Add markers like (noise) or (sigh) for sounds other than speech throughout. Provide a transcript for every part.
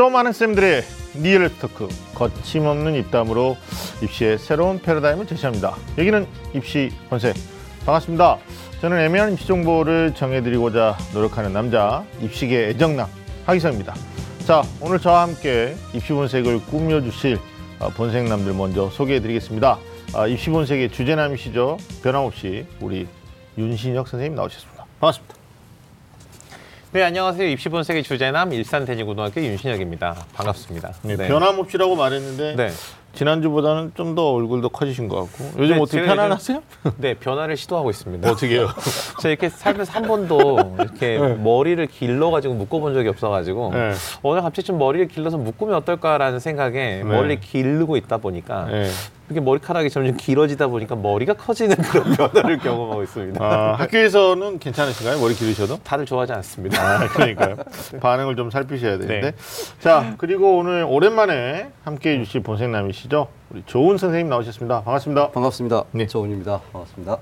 좀 안다는 쌤들의 real talk 거침없는 입담으로 입시의 새로운 패러다임을 제시합니다. 여기는 입시 본색 반갑습니다. 저는 애매한 입시 정보를 정해드리고자 노력하는 남자 입시계 애정남 하기성입니다. 자 오늘 저와 함께 입시 본색을 꾸며주실 어, 본색남들 먼저 소개해드리겠습니다. 아, 입시 본색의 주제남이시죠. 변함없이 우리 윤신혁 선생님 나오셨습니다. 반갑습니다. 네, 안녕하세요. 입시본색의 주제남 일산대니고등학교 윤신혁입니다. 반갑습니다. 네, 변함없이라고 말했는데 네. 지난주보다는 좀 더 얼굴도 커지신 것 같고 요즘 네, 어떻게 제가 편안하세요? 네, 변화를 시도하고 있습니다. 어떻게 해요? 저 이렇게 살면서 한 번도 이렇게 머리를 길러가지고 묶어본 적이 없어가지고 네. 오늘 갑자기 좀 머리를 길러서 묶으면 어떨까라는 생각에 머리를 기르고 있다 보니까 네. 이렇게 머리카락이 점점 길어지다 보니까 머리가 커지는 (laughs) 그런 변화를 경험하고 있습니다. 아, (laughs) 학교에서는 괜찮으신가요? 머리 기르셔도? 다들 좋아하지 않습니다. 아, 그러니까요. 반응을 좀 살피셔야 되는데. 자, 그리고 오늘 오랜만에 함께 해주실 본생남이시죠? 우리 조은 선생님 나오셨습니다. 반갑습니다. 반갑습니다. 네. 조은입니다. 반갑습니다.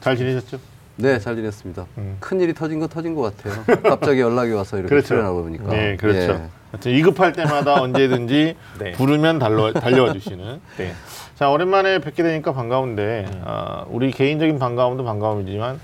잘 지내셨죠? 네, 잘 지냈습니다. 음. 큰 일이 터진 거 터진 것 같아요. 갑자기 연락이 와서 이렇게 그렇죠. 출연하고 보니까. 네, 그렇죠. 예. 하여튼 위급할 때마다 언제든지 (laughs) 네. 부르면 달려, 달려와 주시는. 네. 자, 오랜만에 뵙게 되니까 반가운데, 아, 우리 개인적인 반가움도 반가움이지만,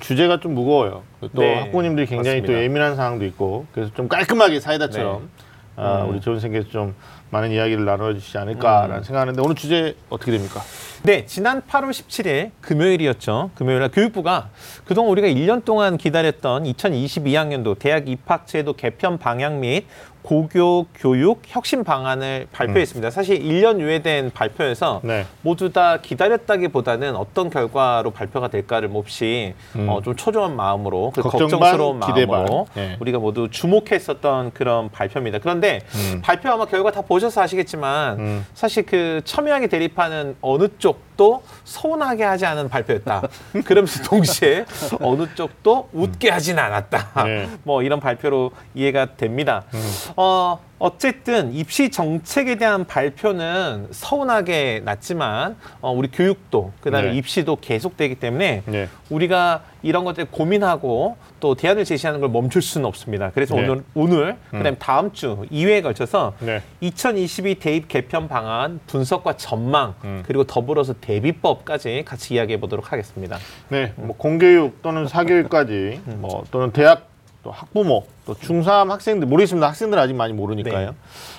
주제가 좀 무거워요. 또 네, 학부모님들이 굉장히 또 맞습니다. 예민한 상황도 있고, 그래서 좀 깔끔하게 사이다처럼, 네. 아, 음. 우리 좋은 생께서 좀 많은 이야기를 나눠주시지 않을까라는 생각하는데, 오늘 주제 어떻게 됩니까? 네, 지난 8월 17일 금요일이었죠. 금요일날 교육부가 그동안 우리가 1년 동안 기다렸던 2022학년도 대학 입학 제도 개편 방향 및 고교 교육 혁신 방안을 발표했습니다. 사실 1년 유예된 발표에서 네. 모두 다 기다렸다기보다는 어떤 결과로 발표가 될까를 몹시 음. 어, 좀 초조한 마음으로 그 걱정 걱정스러운 반. 마음으로 네. 우리가 모두 주목했었던 그런 발표입니다. 그런데 음. 발표 아마 결과 다 보셔서 아시겠지만 음. 사실 그 첨예하게 대립하는 어느 쪽 도 서운하게 하지 않은 발표였다. 그러면서 (laughs) 동시에 어느 쪽도 웃게 하진 않았다. 네. 뭐 이런 발표로 이해가 됩니다. 음. 어, 어쨌든 입시 정책에 대한 발표는 서운하게 났지만 어, 우리 교육도 그다음에 네. 입시도 계속되기 때문에 네. 우리가 이런 것들 고민하고 또 대안을 제시하는 걸 멈출 수는 없습니다. 그래서 네. 오늘 오늘 그다음에 다음 주 2회에 걸쳐서 네. 2022 대입 개편 방안 분석과 전망 음. 그리고 더불어서 대비법까지 같이 이야기해 보도록 하겠습니다. 네, 뭐 공교육 또는 사교육까지 (laughs) 뭐 또는 대학 또 학부모 또 중3 학생들 모르겠습니다. 학생들 아직 많이 모르니까요. 네.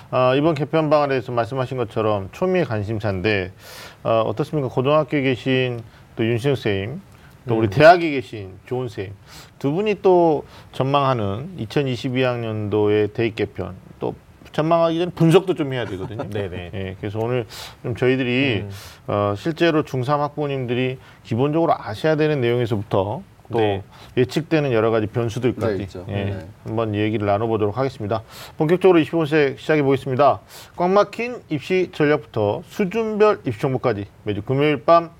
아, 이번 개편 방안에 대해서 말씀하신 것처럼 초미의 관심사인데 어, 어떻습니까? 고등학교에 계신 또 윤신 선생님 또 우리 대학에 계신 조은 선생님 두 분이 또 전망하는 2022학년도의 대입 개편 또 전망하기 전에 분석도 좀 해야 되거든요. (laughs) 네네. 예, 그래서 오늘 좀 저희들이 음. 어, 실제로 중3 학부모님들이 기본적으로 아셔야 되는 내용에서부터 또 네. 예측되는 여러 가지 변수들까지 네. 예, 네. 한번 얘기를 나눠보도록 하겠습니다. 본격적으로 입시 본색 시작해 보겠습니다. 꽉 막힌 입시 전략부터 수준별 입시 정보까지 매주 금요일 밤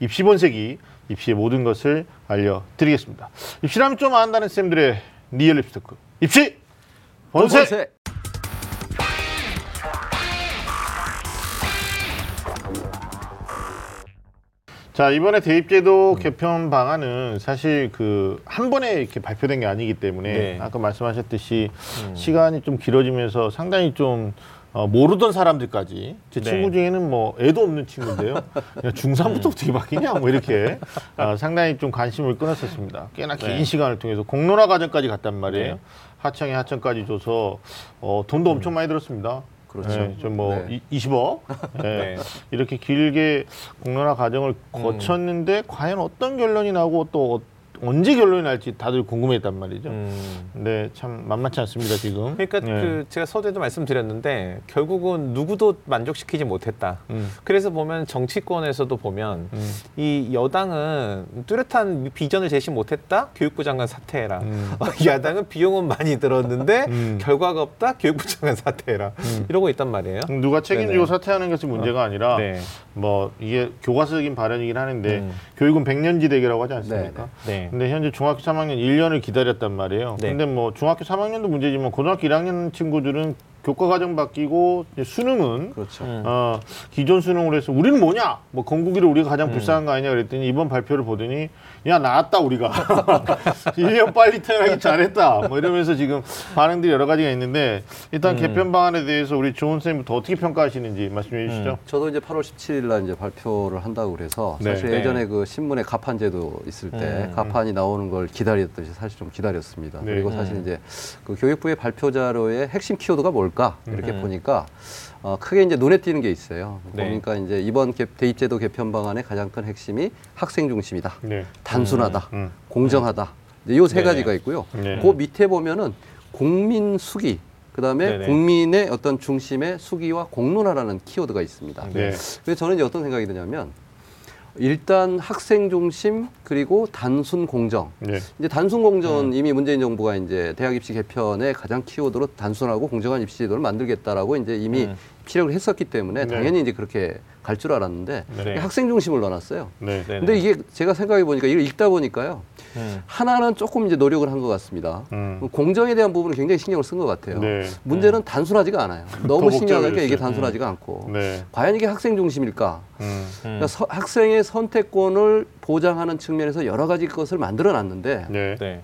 입시 본색이 입시의 모든 것을 알려드리겠습니다. 입시라면 좀 안다는 쌤들의 real 입시 talk 입시 본색. 본색! 자 이번에 대입제도 개편 방안은 사실 그 한 번에 이렇게 발표된 게 아니기 때문에 네. 아까 말씀하셨듯이 시간이 좀 길어지면서 상당히 좀 어, 모르던 사람들까지 제 네. 친구 중에는 뭐 애도 없는 친구인데요. 야, 중3부터 어떻게 바뀌냐 뭐 이렇게 어, 상당히 좀 관심을 끊었었습니다. 꽤나 긴 네. 시간을 통해서 공론화 과정까지 갔단 말이에요. 네. 하청에 하청까지 줘서 어, 돈도 엄청 많이 들었습니다. 그렇죠. 네, 좀뭐 네. 20억 네. 네. 이렇게 길게 공론화 과정을 거쳤는데 과연 어떤 결론이 나고 또 어- 언제 결론이 날지 다들 궁금했단 말이죠. 음. 근데 참 만만치 않습니다 지금. 그러니까 네. 그 제가 서두에도 말씀드렸는데 결국은 누구도 만족시키지 못했다. 음. 그래서 보면 정치권에서도 보면 음. 이 여당은 뚜렷한 비전을 제시 못했다. 교육부 장관 사퇴해라. 음. 어, (laughs) 야당은 비용은 많이 들었는데 음. 결과가 없다. 교육부 장관 사퇴해라. 이러고 있단 말이에요. 누가 책임지고 네네. 사퇴하는 것이 문제가 아니라 네. 뭐 이게 교과서적인 발언이긴 하는데 음. 교육은 백년지대계라고 하지 않습니까? 네. 근데 현재 중학교 3학년 1년을 기다렸단 말이에요. 네. 근데 뭐 중학교 3학년도 문제지만 고등학교 1학년 친구들은 교과 과정 바뀌고 이제 수능은 그렇죠. 음. 어, 기존 수능으로 해서 우리는 뭐냐? 뭐 건국이를 우리가 가장 음. 불쌍한 거 아니냐 그랬더니 이번 발표를 보더니 야 나왔다 우리가 (laughs) 1년 빨리 태어나기 잘했다 뭐 이러면서 지금 반응들이 여러 가지가 있는데 일단 음. 개편 방안에 대해서 우리 조은 쌤부터 어떻게 평가하시는지 말씀해 주시죠. 저도 이제 8월 17일 날 이제 발표를 한다고 그래서 네. 사실 네. 예전에 그 신문에 가판 제도 있을 때 음. 가판이 나오는 걸 기다렸듯이 사실 좀 기다렸습니다. 네. 그리고 사실 이제 그 교육부의 발표 자료의 핵심 키워드가 뭘까 이렇게 음. 보니까 어, 크게 이제 눈에 띄는 게 있어요. 네. 보니까 이제 이번 개- 대입제도 개편 방안의 가장 큰 핵심이 학생 중심이다, 네. 단순하다, 음. 공정하다. 요세 네네. 가지가 있고요. 네. 그 밑에 보면은 국민 수기, 그다음에 네네. 국민의 어떤 중심의 수기와 공론화라는 키워드가 있습니다. 네. 그래서 저는 이제 어떤 생각이 드냐면 일단 학생 중심 그리고 단순 공정. 네. 이제 단순 공정은 이미 문재인 정부가 이제 대학 입시 개편의 가장 키워드로 단순하고 공정한 입시 제도를 만들겠다라고 이제 이미 음. 피력을 했었기 때문에 네. 당연히 이제 그렇게 갈 줄 알았는데 네. 학생 중심을 넣어놨어요. 네. 네. 근데 이게 제가 생각해 보니까 이걸 읽다 보니까요. 음. 하나는 조금 이제 노력을 한 것 같습니다. 음. 공정에 대한 부분을 굉장히 신경을 쓴 것 같아요. 네. 문제는 단순하지가 않아요. 너무 더 신경하니까 이게 복잡해졌어요. 단순하지가 않고 네. 과연 이게 학생 중심일까? 음. 음. 그러니까 서- 학생의 선택권을 보장하는 측면에서 여러 가지 것을 만들어 놨는데 네. 네.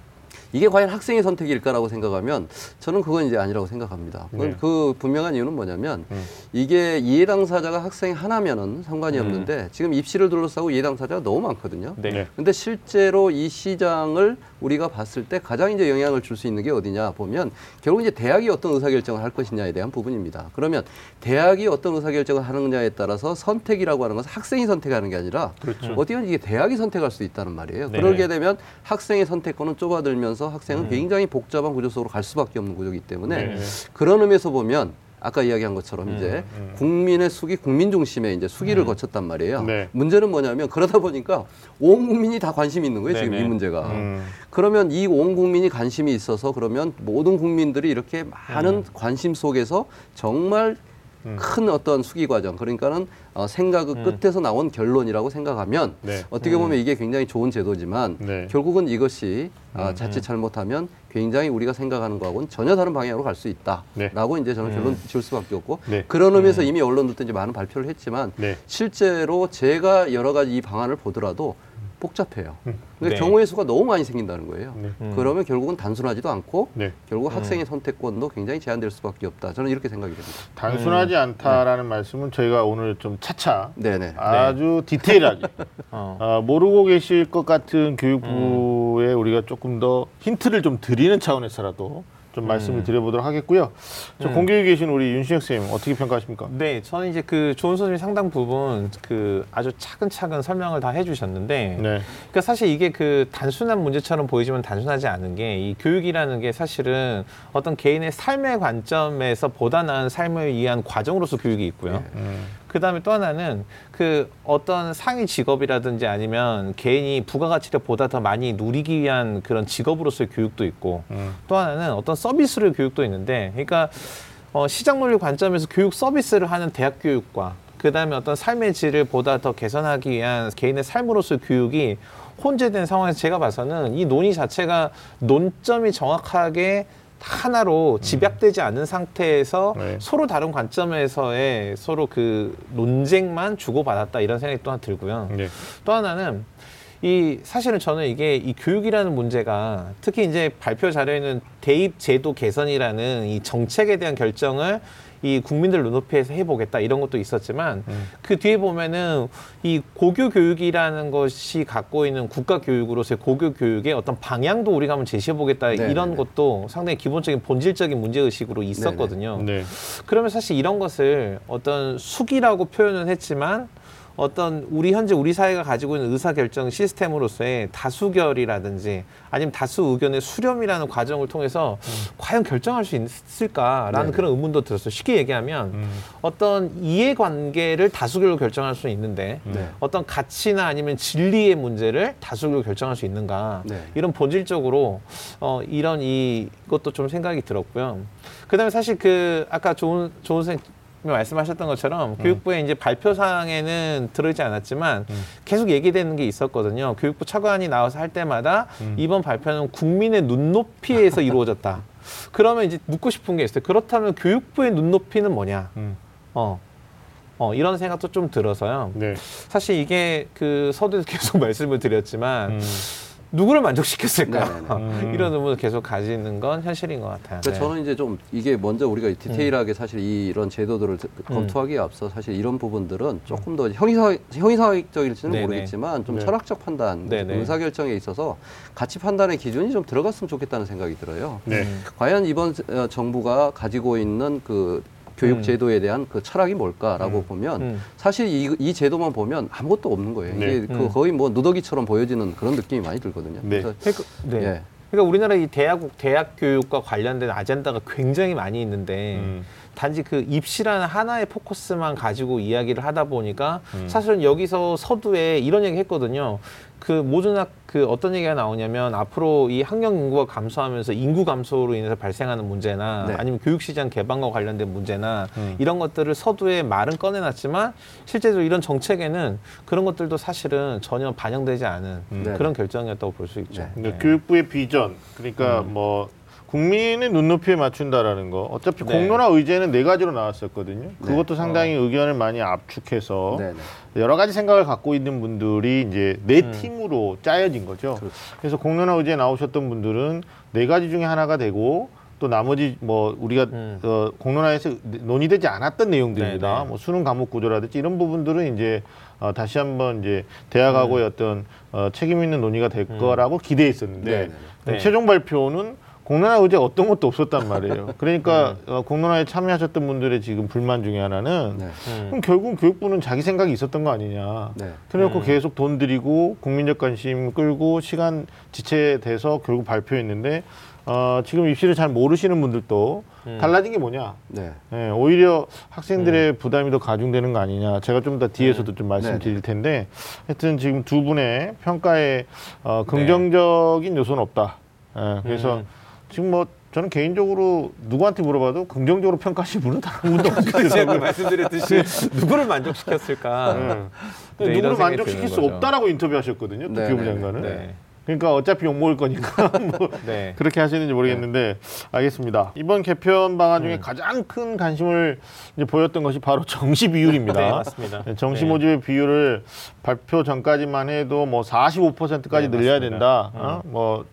이게 과연 학생의 선택일까라고 생각하면 저는 그건 이제 아니라고 생각합니다. 네. 그 분명한 이유는 뭐냐면 음. 이게 이해 당사자가 학생 하나면은 상관이 음. 없는데 지금 입시를 둘러싸고 이해 당사자가 너무 많거든요. 네. 네. 근데 실제로 이 시장을 우리가 봤을 때 가장 이제 영향을 줄 수 있는 게 어디냐 보면 결국 이제 대학이 어떤 의사결정을 할 것이냐에 대한 부분입니다. 그러면 대학이 어떤 의사결정을 하느냐에 따라서 선택이라고 하는 것은 학생이 선택하는 게 아니라 그렇죠. 어떻게 보면 이게 대학이 선택할 수 있다는 말이에요. 네. 그러게 되면 학생의 선택권은 좁아들면서 학생은 음. 굉장히 복잡한 구조 속으로 갈 수밖에 없는 구조이기 때문에 네. 그런 의미에서 보면 아까 이야기한 것처럼 음, 이제 음. 국민의 수기, 국민 중심의 이제 수기를 음. 거쳤단 말이에요. 네. 문제는 뭐냐면 그러다 보니까 온 국민이 다 관심이 있는 거예요. 지금 네네. 이 문제가. 음. 그러면 이 온 국민이 관심이 있어서 그러면 모든 국민들이 이렇게 많은 음. 관심 속에서 정말 음. 큰 어떤 수기 과정 그러니까는 어, 생각의 음. 끝에서 나온 결론이라고 생각하면 네. 어떻게 보면 이게 굉장히 좋은 제도지만 네. 결국은 이것이 아, 음. 자칫 잘못하면 굉장히 우리가 생각하는 거하고는 전혀 다른 방향으로 갈수 네. 있다라고 이제 저는 음. 결론 지을 수밖에 없고 네. 그런 의미에서 이미 언론들도 이제 많은 발표를 했지만 네. 실제로 제가 여러 가지 이 방안을 보더라도 복잡해요. 그러니까 네. 경우의 수가 너무 많이 생긴다는 거예요. 네. 음. 그러면 결국은 단순하지도 않고 네. 결국 음. 학생의 선택권도 굉장히 제한될 수밖에 없다. 저는 이렇게 생각이 됩니다. 단순하지 않다라는 말씀은 저희가 오늘 좀 차차 네네. 아주 디테일하게 (laughs) 어. 아, 모르고 계실 것 같은 교육부에 우리가 조금 더 힌트를 좀 드리는 차원에서라도 좀 말씀을 음. 드려보도록 하겠고요. 저 음. 공교육에 계신 우리 윤신혁 선생님 어떻게 평가하십니까? 네, 저는 이제 그 조은 선생님 상당 부분 그 아주 차근차근 설명을 다 해주셨는데, 네. 그러니까 사실 이게 그 단순한 문제처럼 보이지만 단순하지 않은 게 이 교육이라는 게 사실은 어떤 개인의 삶의 관점에서 보다 나은 삶을 위한 과정으로서 교육이 있고요. 음. 그 다음에 또 하나는 그 어떤 상위 직업이라든지 아니면 개인이 부가가치를 보다 더 많이 누리기 위한 그런 직업으로서의 교육도 있고 음. 또 하나는 어떤 서비스를 교육도 있는데 그러니까 어, 시장 논리 관점에서 교육 서비스를 하는 대학 교육과 그 다음에 어떤 삶의 질을 보다 더 개선하기 위한 개인의 삶으로서의 교육이 혼재된 상황에서 제가 봐서는 이 논의 자체가 논점이 정확하게 하나로 집약되지 않은 상태에서 네. 서로 다른 관점에서의 서로 그 논쟁만 주고받았다 이런 생각이 또 하나 들고요. 네. 또 하나는 이 사실은 저는 이게 이 교육이라는 문제가 특히 이제 발표 자료에는 대입 제도 개선이라는 이 정책에 대한 결정을 이 국민들 눈높이에서 해보겠다 이런 것도 있었지만 음. 그 뒤에 보면은 이 고교 교육이라는 것이 갖고 있는 국가 교육으로서의 고교 교육의 어떤 방향도 우리가 한번 제시해보겠다 네네네. 이런 것도 상당히 기본적인 본질적인 문제 의식으로 있었거든요. 네. 그러면 사실 이런 것을 어떤 숙이라고 표현은 했지만 어떤 우리 현재 우리 사회가 가지고 있는 의사결정 시스템으로서의 다수결이라든지 아니면 다수 의견의 수렴이라는 과정을 통해서 과연 결정할 수 있을까라는 음. 네네. 그런 의문도 들었어요. 쉽게 얘기하면 음. 어떤 이해관계를 다수결로 결정할 수 있는데 네. 어떤 가치나 아니면 진리의 문제를 다수결로 결정할 수 있는가 네. 이런 본질적으로 어, 이런 이것도 좀 생각이 들었고요. 그다음에 사실 그 아까 좋은 좋은 생 말씀하셨던 것처럼 교육부의 이제 발표 사항에는 들어있지 않았지만 음. 계속 얘기되는 게 있었거든요. 교육부 차관이 나와서 할 때마다 음. 이번 발표는 국민의 눈높이에서 이루어졌다. (laughs) 그러면 이제 묻고 싶은 게 있어요. 그렇다면 교육부의 눈높이는 뭐냐? 음. 어. 어, 이런 생각도 좀 들어서요. 네. 사실 이게 그 서두에서 (laughs) 계속 말씀을 드렸지만 음. 누구를 만족시켰을까? 네네네. (laughs) 음. 이런 의문을 계속 가지는 건 현실인 것 같아요. 그러니까 네. 저는 이제 좀 이게 먼저 우리가 디테일하게 사실 이런 제도들을 검토하기에 앞서 사실 이런 부분들은 조금 더 형이사 형이사적일지는 네네. 모르겠지만 좀 네. 철학적 판단, 네네. 의사결정에 있어서 가치 판단의 기준이 좀 들어갔으면 좋겠다는 생각이 들어요. 네. 음. 과연 이번 어, 정부가 가지고 있는 그 교육 음. 제도에 대한 그 철학이 뭘까라고 음. 보면 음. 사실 이, 이 제도만 보면 아무것도 없는 거예요. 네. 이게 그 음. 거의 뭐 누더기처럼 보여지는 그런 느낌이 많이 들거든요. 네. 그래서 그러니까, 네. 예. 그러니까 우리나라 이 대학 대학 교육과 관련된 아젠다가 굉장히 많이 있는데 음. 단지 그 입시라는 하나의 포커스만 가지고 이야기를 하다 보니까 음. 사실은 여기서 서두에 이런 얘기 했거든요. 그 모든 학, 그 어떤 얘기가 나오냐면 앞으로 이 학령 인구가 감소하면서 인구 감소로 인해서 발생하는 문제나 네. 아니면 교육 시장 개방과 관련된 문제나 음. 이런 것들을 서두에 말은 꺼내놨지만 실제로 이런 정책에는 그런 것들도 사실은 전혀 반영되지 않은 음. 네. 그런 결정이었다고 볼 수 있죠. 네. 네. 교육부의 비전 그러니까 음. 뭐 국민의 눈높이에 맞춘다라는 거 어차피 네. 공론화 의제는 네 가지로 나왔었거든요. 네. 그것도 상당히 의견을 많이 압축해서 네, 네. 여러 가지 생각을 갖고 있는 분들이 이제 네 음. 팀으로 짜여진 거죠. 그렇죠. 그래서 공론화 의제에 나오셨던 분들은 네 가지 중에 하나가 되고 또 나머지 뭐 우리가 음. 어, 공론화에서 논의되지 않았던 내용들입니다. 네, 네. 뭐 수능 과목 구조라든지 이런 부분들은 이제 어, 다시 한번 이제 대학하고의 어떤 어, 책임 있는 논의가 될 음. 거라고 기대했었는데. 최종 발표는 공론화 의제 어떤 것도 없었단 말이에요. (laughs) 그러니까 음. 어, 공론화에 참여하셨던 분들의 지금 불만 중에 하나는 네. 음. 그럼 결국 교육부는 자기 생각이 있었던 거 아니냐. 네. 그래놓고 음. 계속 돈 들이고 국민적 관심 끌고 시간 지체돼서 결국 발표했는데 어, 지금 입시를 잘 모르시는 분들도 음. 달라진 게 뭐냐. 네. 예, 오히려 음. 학생들의 부담이 더 가중되는 거 아니냐. 제가 좀 더 뒤에서도 좀 말씀드릴 텐데 하여튼 지금 두 분의 평가에 어, 긍정적인 요소는 없다. 예, 그래서 음. 지금 뭐 저는 개인적으로 누구한테 물어봐도 긍정적으로 평가하신 분은 다른 분도 (laughs) 제가 없더라고요. 말씀드렸듯이 누구를 만족시켰을까? 예. 네, 누구를 이런 생각이 만족시킬 수 거죠. 없다라고 인터뷰하셨거든요. 또 네, 교육부 네, 장관은. 네. 그러니까 어차피 욕 먹을 거니까 (laughs) 뭐 네. 그렇게 하시는지 모르겠는데 알겠습니다. 이번 개편 방안 중에 음. 가장 큰 관심을 이제 보였던 것이 바로 정시 비율입니다. 네, 맞습니다. 네, 정시 네. 모집의 비율을 발표 전까지만 해도 뭐 45%까지 네, 늘려야. 된다. 어? 뭐,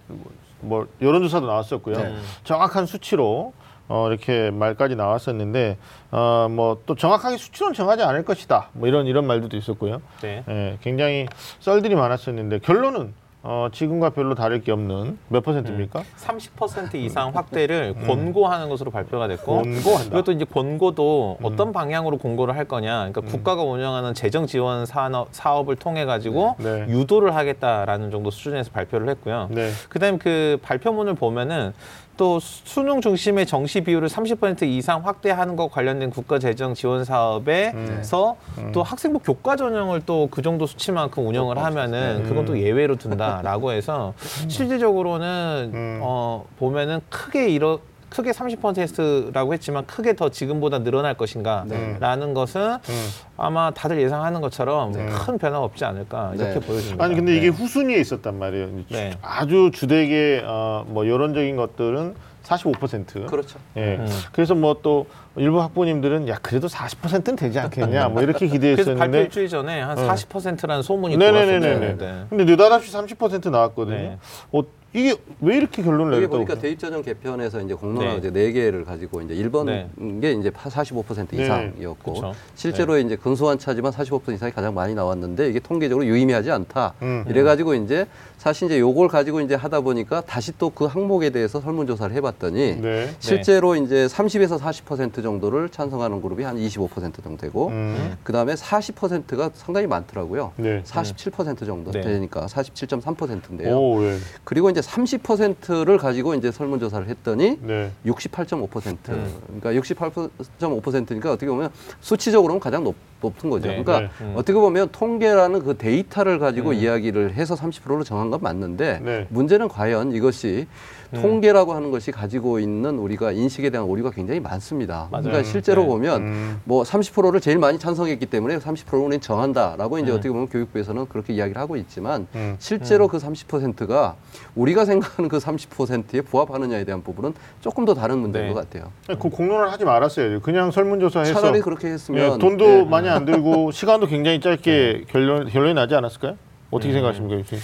뭐 여론조사도 나왔었고요. 네. 정확한 수치로 어, 이렇게 말까지 나왔었는데 어, 뭐 또 정확하게 수치로는 정하지 않을 것이다. 뭐 이런 이런 말들도 있었고요. 네. 예, 굉장히 썰들이 많았었는데 결론은 어, 지금과 별로 다를 게 없는 몇 퍼센트입니까? 30% 이상 확대를 권고하는 것으로 발표가 됐고 권고한다. 이것도 이제 권고도 어떤 방향으로 권고를 할 거냐. 그러니까 음. 국가가 운영하는 재정 지원 산업, 사업을 통해 가지고 네. 유도를 하겠다라는 정도 수준에서 발표를 했고요. 네. 그다음에 그 발표문을 보면은 또 수능 중심의 정시 비율을 30% 이상 확대하는 것 관련된 국가 재정 지원 사업에서 음. 또 학생부 교과 전형을 또 그 정도 수치만큼 운영을 하면은 그건 또 예외로 둔다 라고 해서 실질적으로는 음. 어 보면은 크게 이러 크게 30%라고 했지만 크게 더 지금보다 늘어날 것인가라는 네. 것은 음. 아마 다들 예상하는 것처럼 네. 큰 변화가 없지 않을까 이렇게 네. 보여집니다. 아니 근데 이게 네. 후순위에 있었단 말이에요. 네. 아주 주되게 어, 뭐 여론적인 것들은 45%. 그렇죠. 예. 음. 그래서 뭐또 일부 학부모님들은 야 그래도 40%는 되지 않겠냐 뭐 이렇게 그래서 발표 기대했었는데 일주일 전에 한 네. 40%라는 소문이 네네네네. 돌았었는데 네. 근데 느닷없이 30% 나왔거든요. 네. 어, 이게 왜 이렇게 결론을 여기 내렸다고? 보니까 대입전형 개편에서 이제 공론화 네. 이제 네 개를 가지고 이제 1번 네. 게 이제 45% 네. 이상이었고 그쵸. 실제로 이제 근소한 차지만 45% 이상이 가장 많이 나왔는데 이게 통계적으로 유의미하지 않다. 음. 이래 가지고 이제 사실 이제 요걸 가지고 이제 하다 보니까 다시 또 그 항목에 대해서 설문 조사를 해 봤더니 네. 실제로 이제 30에서 40% 정도를 찬성하는 그룹이 한 25% 정도 되고 음. 그 다음에 40%가 상당히 많더라고요. 네. 47% 정도 네. 되니까 47.3%인데요. 오, 예. 그리고 이제 30%를 가지고 이제 설문 조사를 했더니 네. 68.5%. 음. 그러니까 68.5%니까 어떻게 보면 수치적으로는 가장 높, 높은 거죠. 네, 그러니까 네. 음. 어떻게 보면 통계라는 그 데이터를 가지고 음. 이야기를 해서 30%로 정한 건 맞는데 네. 문제는 과연 이것이 음. 통계라고 하는 것이 가지고 있는 우리가 인식에 대한 오류가 굉장히 많습니다. 맞아요. 그러니까 실제로 네. 보면 음. 뭐 30%를 제일 많이 찬성했기 때문에 30%를 우리는 정한다라고 이제 음. 어떻게 보면 교육부에서는 그렇게 이야기를 하고 있지만 음. 실제로 그 30%가 우리가 생각하는 그 30%에 부합하느냐에 대한 부분은 조금 더 다른 문제인 네. 것 같아요. 그 공론을 하지 말았어요. 그냥 설문조사해서 차라리 그렇게 했으면 예, 돈도 예. 많이 안 들고 (laughs) 시간도 굉장히 짧게 결론 결론이 나지 않았을까요? 어떻게 음. 생각하십니까, 씨?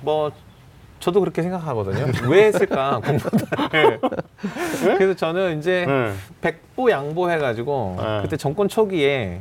뭐 저도 그렇게 생각하거든요. 왜 했을까 (laughs) 공부를. 그래서 저는 이제 네. 백보 양보 해가지고 네. 그때 정권 초기에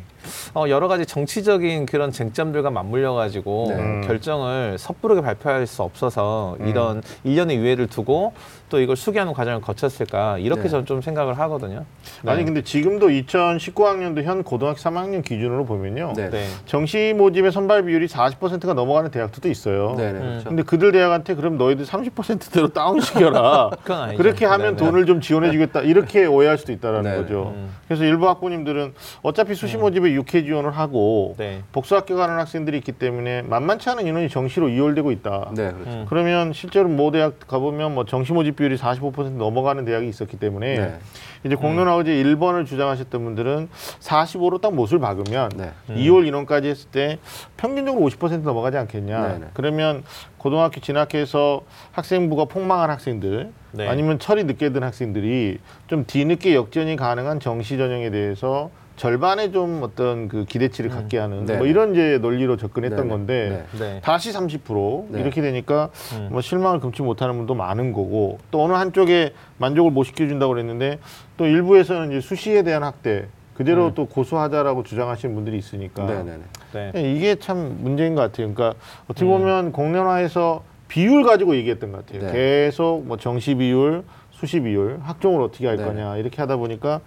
어, 여러 가지 정치적인 그런 쟁점들과 맞물려 가지고 네. 음. 결정을 섣부르게 발표할 수 없어서 음. 이런 일년의 유예를 두고 또 이걸 수기하는 과정을 거쳤을까 이렇게 네. 저는 좀 생각을 하거든요. 네. 아니 근데 지금도 2019학년도 현 고등학교 3학년 기준으로 보면요. 네. 네. 정시 모집의 선발 비율이 40%가 넘어가는 대학들도 있어요. 네, 네, 음. 그렇죠. 근데 그들 대학한테 그럼 너희들 30%대로 다운시켜라. (laughs) 그건 아니죠. 그렇게 하면 네, 네. 돈을 좀 지원해주겠다. 이렇게 오해할 수도 있다라는 네, 네. 거죠. 음. 그래서 일부 학부님들은 어차피 수시 모집에 육회 지원을 하고 네. 복수학교 가는 학생들이 있기 때문에 만만치 않은 인원이 정시로 이월되고 있다. 네, 그렇죠. 음. 그러면 실제로 모 대학 가보면 뭐 정시 모집 비율이 45% 넘어가는 대학이 있었기 때문에 네. 이제 공론화우제 1번을 주장하셨던 분들은 45로 딱 못을 박으면 네. 음. 2월 인원까지 했을 때 평균적으로 50% 넘어가지 않겠냐. 네네. 그러면 고등학교 진학해서 학생부가 폭망한 학생들 네. 아니면 철이 늦게 든 학생들이 좀 뒤늦게 역전이 가능한 정시 전형에 대해서 절반의 좀 어떤 그 기대치를 음. 갖게 하는 네네. 뭐 이런 이제 논리로 접근했던 네네. 건데 네. 네. 다시 30% 네. 이렇게 되니까 음. 뭐 실망을 금치 못하는 분도 많은 거고 또 어느 한쪽에 만족을 못 시켜준다고 그랬는데 또 일부에서는 이제 수시에 대한 학대 그대로 음. 또 고소하자라고 주장하시는 분들이 있으니까 네, 네, 네. 네. 이게 참 문제인 것 같아요. 그러니까 어떻게 음. 보면 공론화에서 비율 가지고 얘기했던 것 같아요. 네. 계속 뭐 정시 비율, 수시 비율, 학종을 어떻게 할 네. 거냐 이렇게 하다 보니까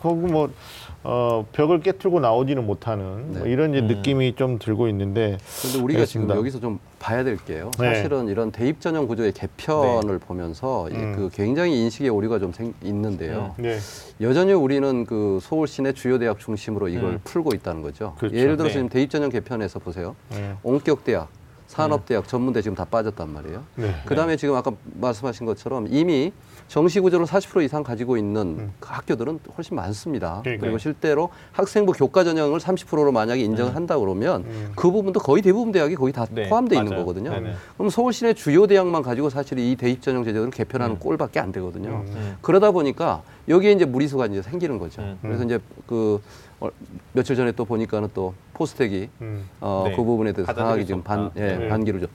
거기 뭐 어, 벽을 깨뚫고 나오지는 못하는 뭐 네. 이런 이제 음. 느낌이 좀 들고 있는데 근데 우리가 알겠습니다. 지금 여기서 좀 봐야 될 게요. 네. 사실은 이런 대입 전형 구조의 개편을 보면서 이제 음. 그 굉장히 인식의 오류가 좀 생, 있는데요. 네. 여전히 우리는 그 서울 시내 주요 대학 중심으로 이걸 음. 풀고 있다는 거죠. 그렇죠. 예를 들어서 네. 지금 대입 전형 개편에서 보세요. 네. 온격 대학, 산업 대학, 전문대 지금 다 빠졌단 말이에요. 네. 그다음에 지금 아까 말씀하신 것처럼 이미 정시 구조를 40% 이상 가지고 있는 음. 그 학교들은 훨씬 많습니다. 그러니까요. 그리고 실제로 학생부 교과 전형을 30%로 만약에 인정을 한다 그러면 음. 그 부분도 거의 대부분 대학이 거의 다 네, 포함돼 있는. 거거든요. 그럼 서울 시내 주요 대학만 가지고 사실 이 대입 전형 제도를 개편하는 음. 꼴밖에 안 되거든요. 음. 음. 그러다 보니까 여기에 이제 무리수가 이제 생기는 거죠. 음. 그래서 이제 그 어, 며칠 전에 또 보니까는 또 포스텍이 음. 어, 네. 그 부분에 대해서 강하게 수 지금 반. 예, 네. 반기를 좀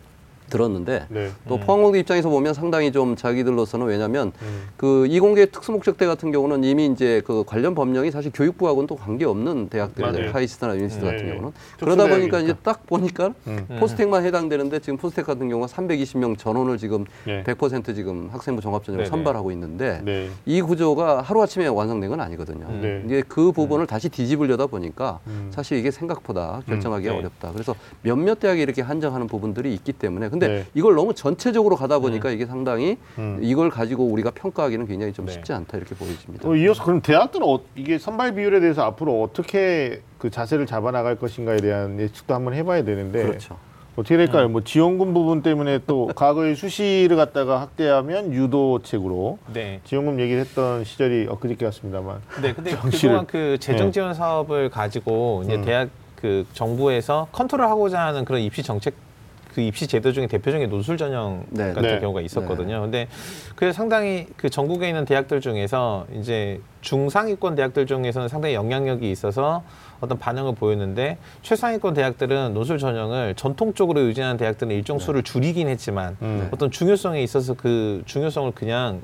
들었는데 네. 또 음. 포항공대 입장에서 보면 상당히 좀 자기들로서는 왜냐하면 음. 그 이공계 특수목적대 같은 경우는 이미 이제 그 관련 법령이 사실 교육부하고는 또 관계 없는 대학들이잖아요. 카이스트나 유니스트 네. 같은 경우는 그러다 보니까 이제. 딱 보니까 음. 음. 포스텍만 해당되는데 지금 포스텍 같은 경우가 320명 전원을 지금 네. 100% 지금 학생부 종합전형을. 선발하고 있는데 네. 이 구조가 하루 아침에 완성된 건 아니거든요. 음. 네. 이게 그 부분을 다시 뒤집으려다 보니까 음. 사실 이게 생각보다 결정하기가 네. 어렵다. 그래서 몇몇 대학이 이렇게 한정하는 부분들이 있기 때문에 근데 네. 이걸 너무 전체적으로 가다 보니까 이게 상당히 음. 이걸 가지고 우리가 평가하기는 굉장히 좀 네. 쉽지 않다 이렇게 보여집니다. 또 이어서 그럼 대학들은 어, 이게 선발 비율에 대해서 앞으로 어떻게 그 자세를 잡아 나갈 것인가에 대한 예측도 한번 해봐야 되는데 그렇죠. 어떻게 될까요? 뭐 지원금 부분 때문에 또 (laughs) 과거에 수시를 갖다가 학대하면 유도책으로 네. 지원금 얘기를 했던 시절이 엊그저께 같습니다만 네, 근데 (laughs) 정시를- 그동안 그 재정 지원 사업을 가지고 이제 음. 대학 그 정부에서 컨트롤하고자 하는 그런 입시 정책 그 입시 제도 중에 대표적인 노술 전형 네. 같은 네. 경우가 있었거든요. 근데 그래서 상당히 그 전국에 있는 대학들 중에서 이제 중상위권 대학들 중에서는 상당히 영향력이 있어서 어떤 반응을 보였는데 최상위권 대학들은 노술 전형을 전통적으로 유지하는 대학들은 일정 수를 줄이긴 했지만 음. 어떤 중요성에 있어서 그 중요성을 그냥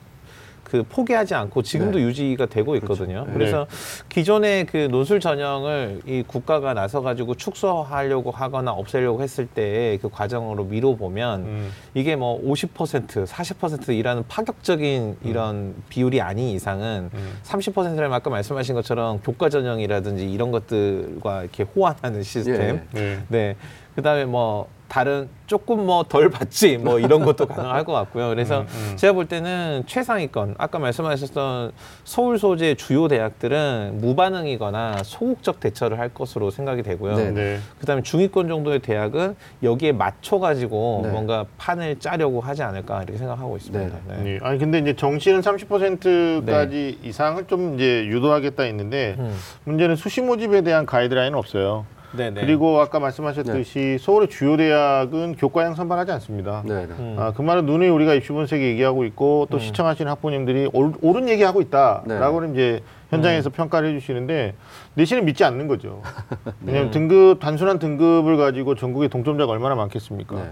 그 포기하지 않고 지금도 네. 유지가 되고 있거든요. 네. 그래서 기존의 그 노술 전형을 이 국가가 나서 가지고 축소하려고 하거나 없애려고 했을 때 그 과정으로 미뤄 보면 음. 이게 뭐 50%, 40%이라는 파격적인 이런 비율이 아닌 이상은 음. 30%라면 아까 말씀하신 것처럼 교과 전형이라든지 이런 것들과 이렇게 호환하는 시스템 예. 네. 네. 그다음에 뭐 다른 조금 뭐 덜 받지 뭐 이런 것도 가능할 것 같고요. 그래서 음, 제가 볼 때는 최상위권 아까 말씀하셨던 서울 소재 주요 대학들은 무반응이거나 소극적 대처를 할 것으로 생각이 되고요. 네. 네. 그다음에 중위권 정도의 대학은 여기에 맞춰 가지고 네. 뭔가 판을 짜려고 하지 않을까 이렇게 생각하고 있습니다. 네. 네. 네. 아니 근데 이제 정시는 30%까지 이상을 좀 이제 유도하겠다 했는데 음. 문제는 수시 모집에 대한 가이드라인은 없어요. 네, 네. 그리고 아까 말씀하셨듯이 서울의 주요 대학은 교과형 선발하지 않습니다. 네, 네. 음. 아, 그 말은 눈에 우리가 입시 분석 얘기하고 있고 또 시청하시는 학부모님들이 옳, 옳은 얘기하고 있다라고 이제 현장에서 평가를 해주시는데 내신을 믿지 않는 거죠. (laughs) 왜냐하면 등급 단순한 등급을 가지고 전국에 동점자가 얼마나 많겠습니까? 네.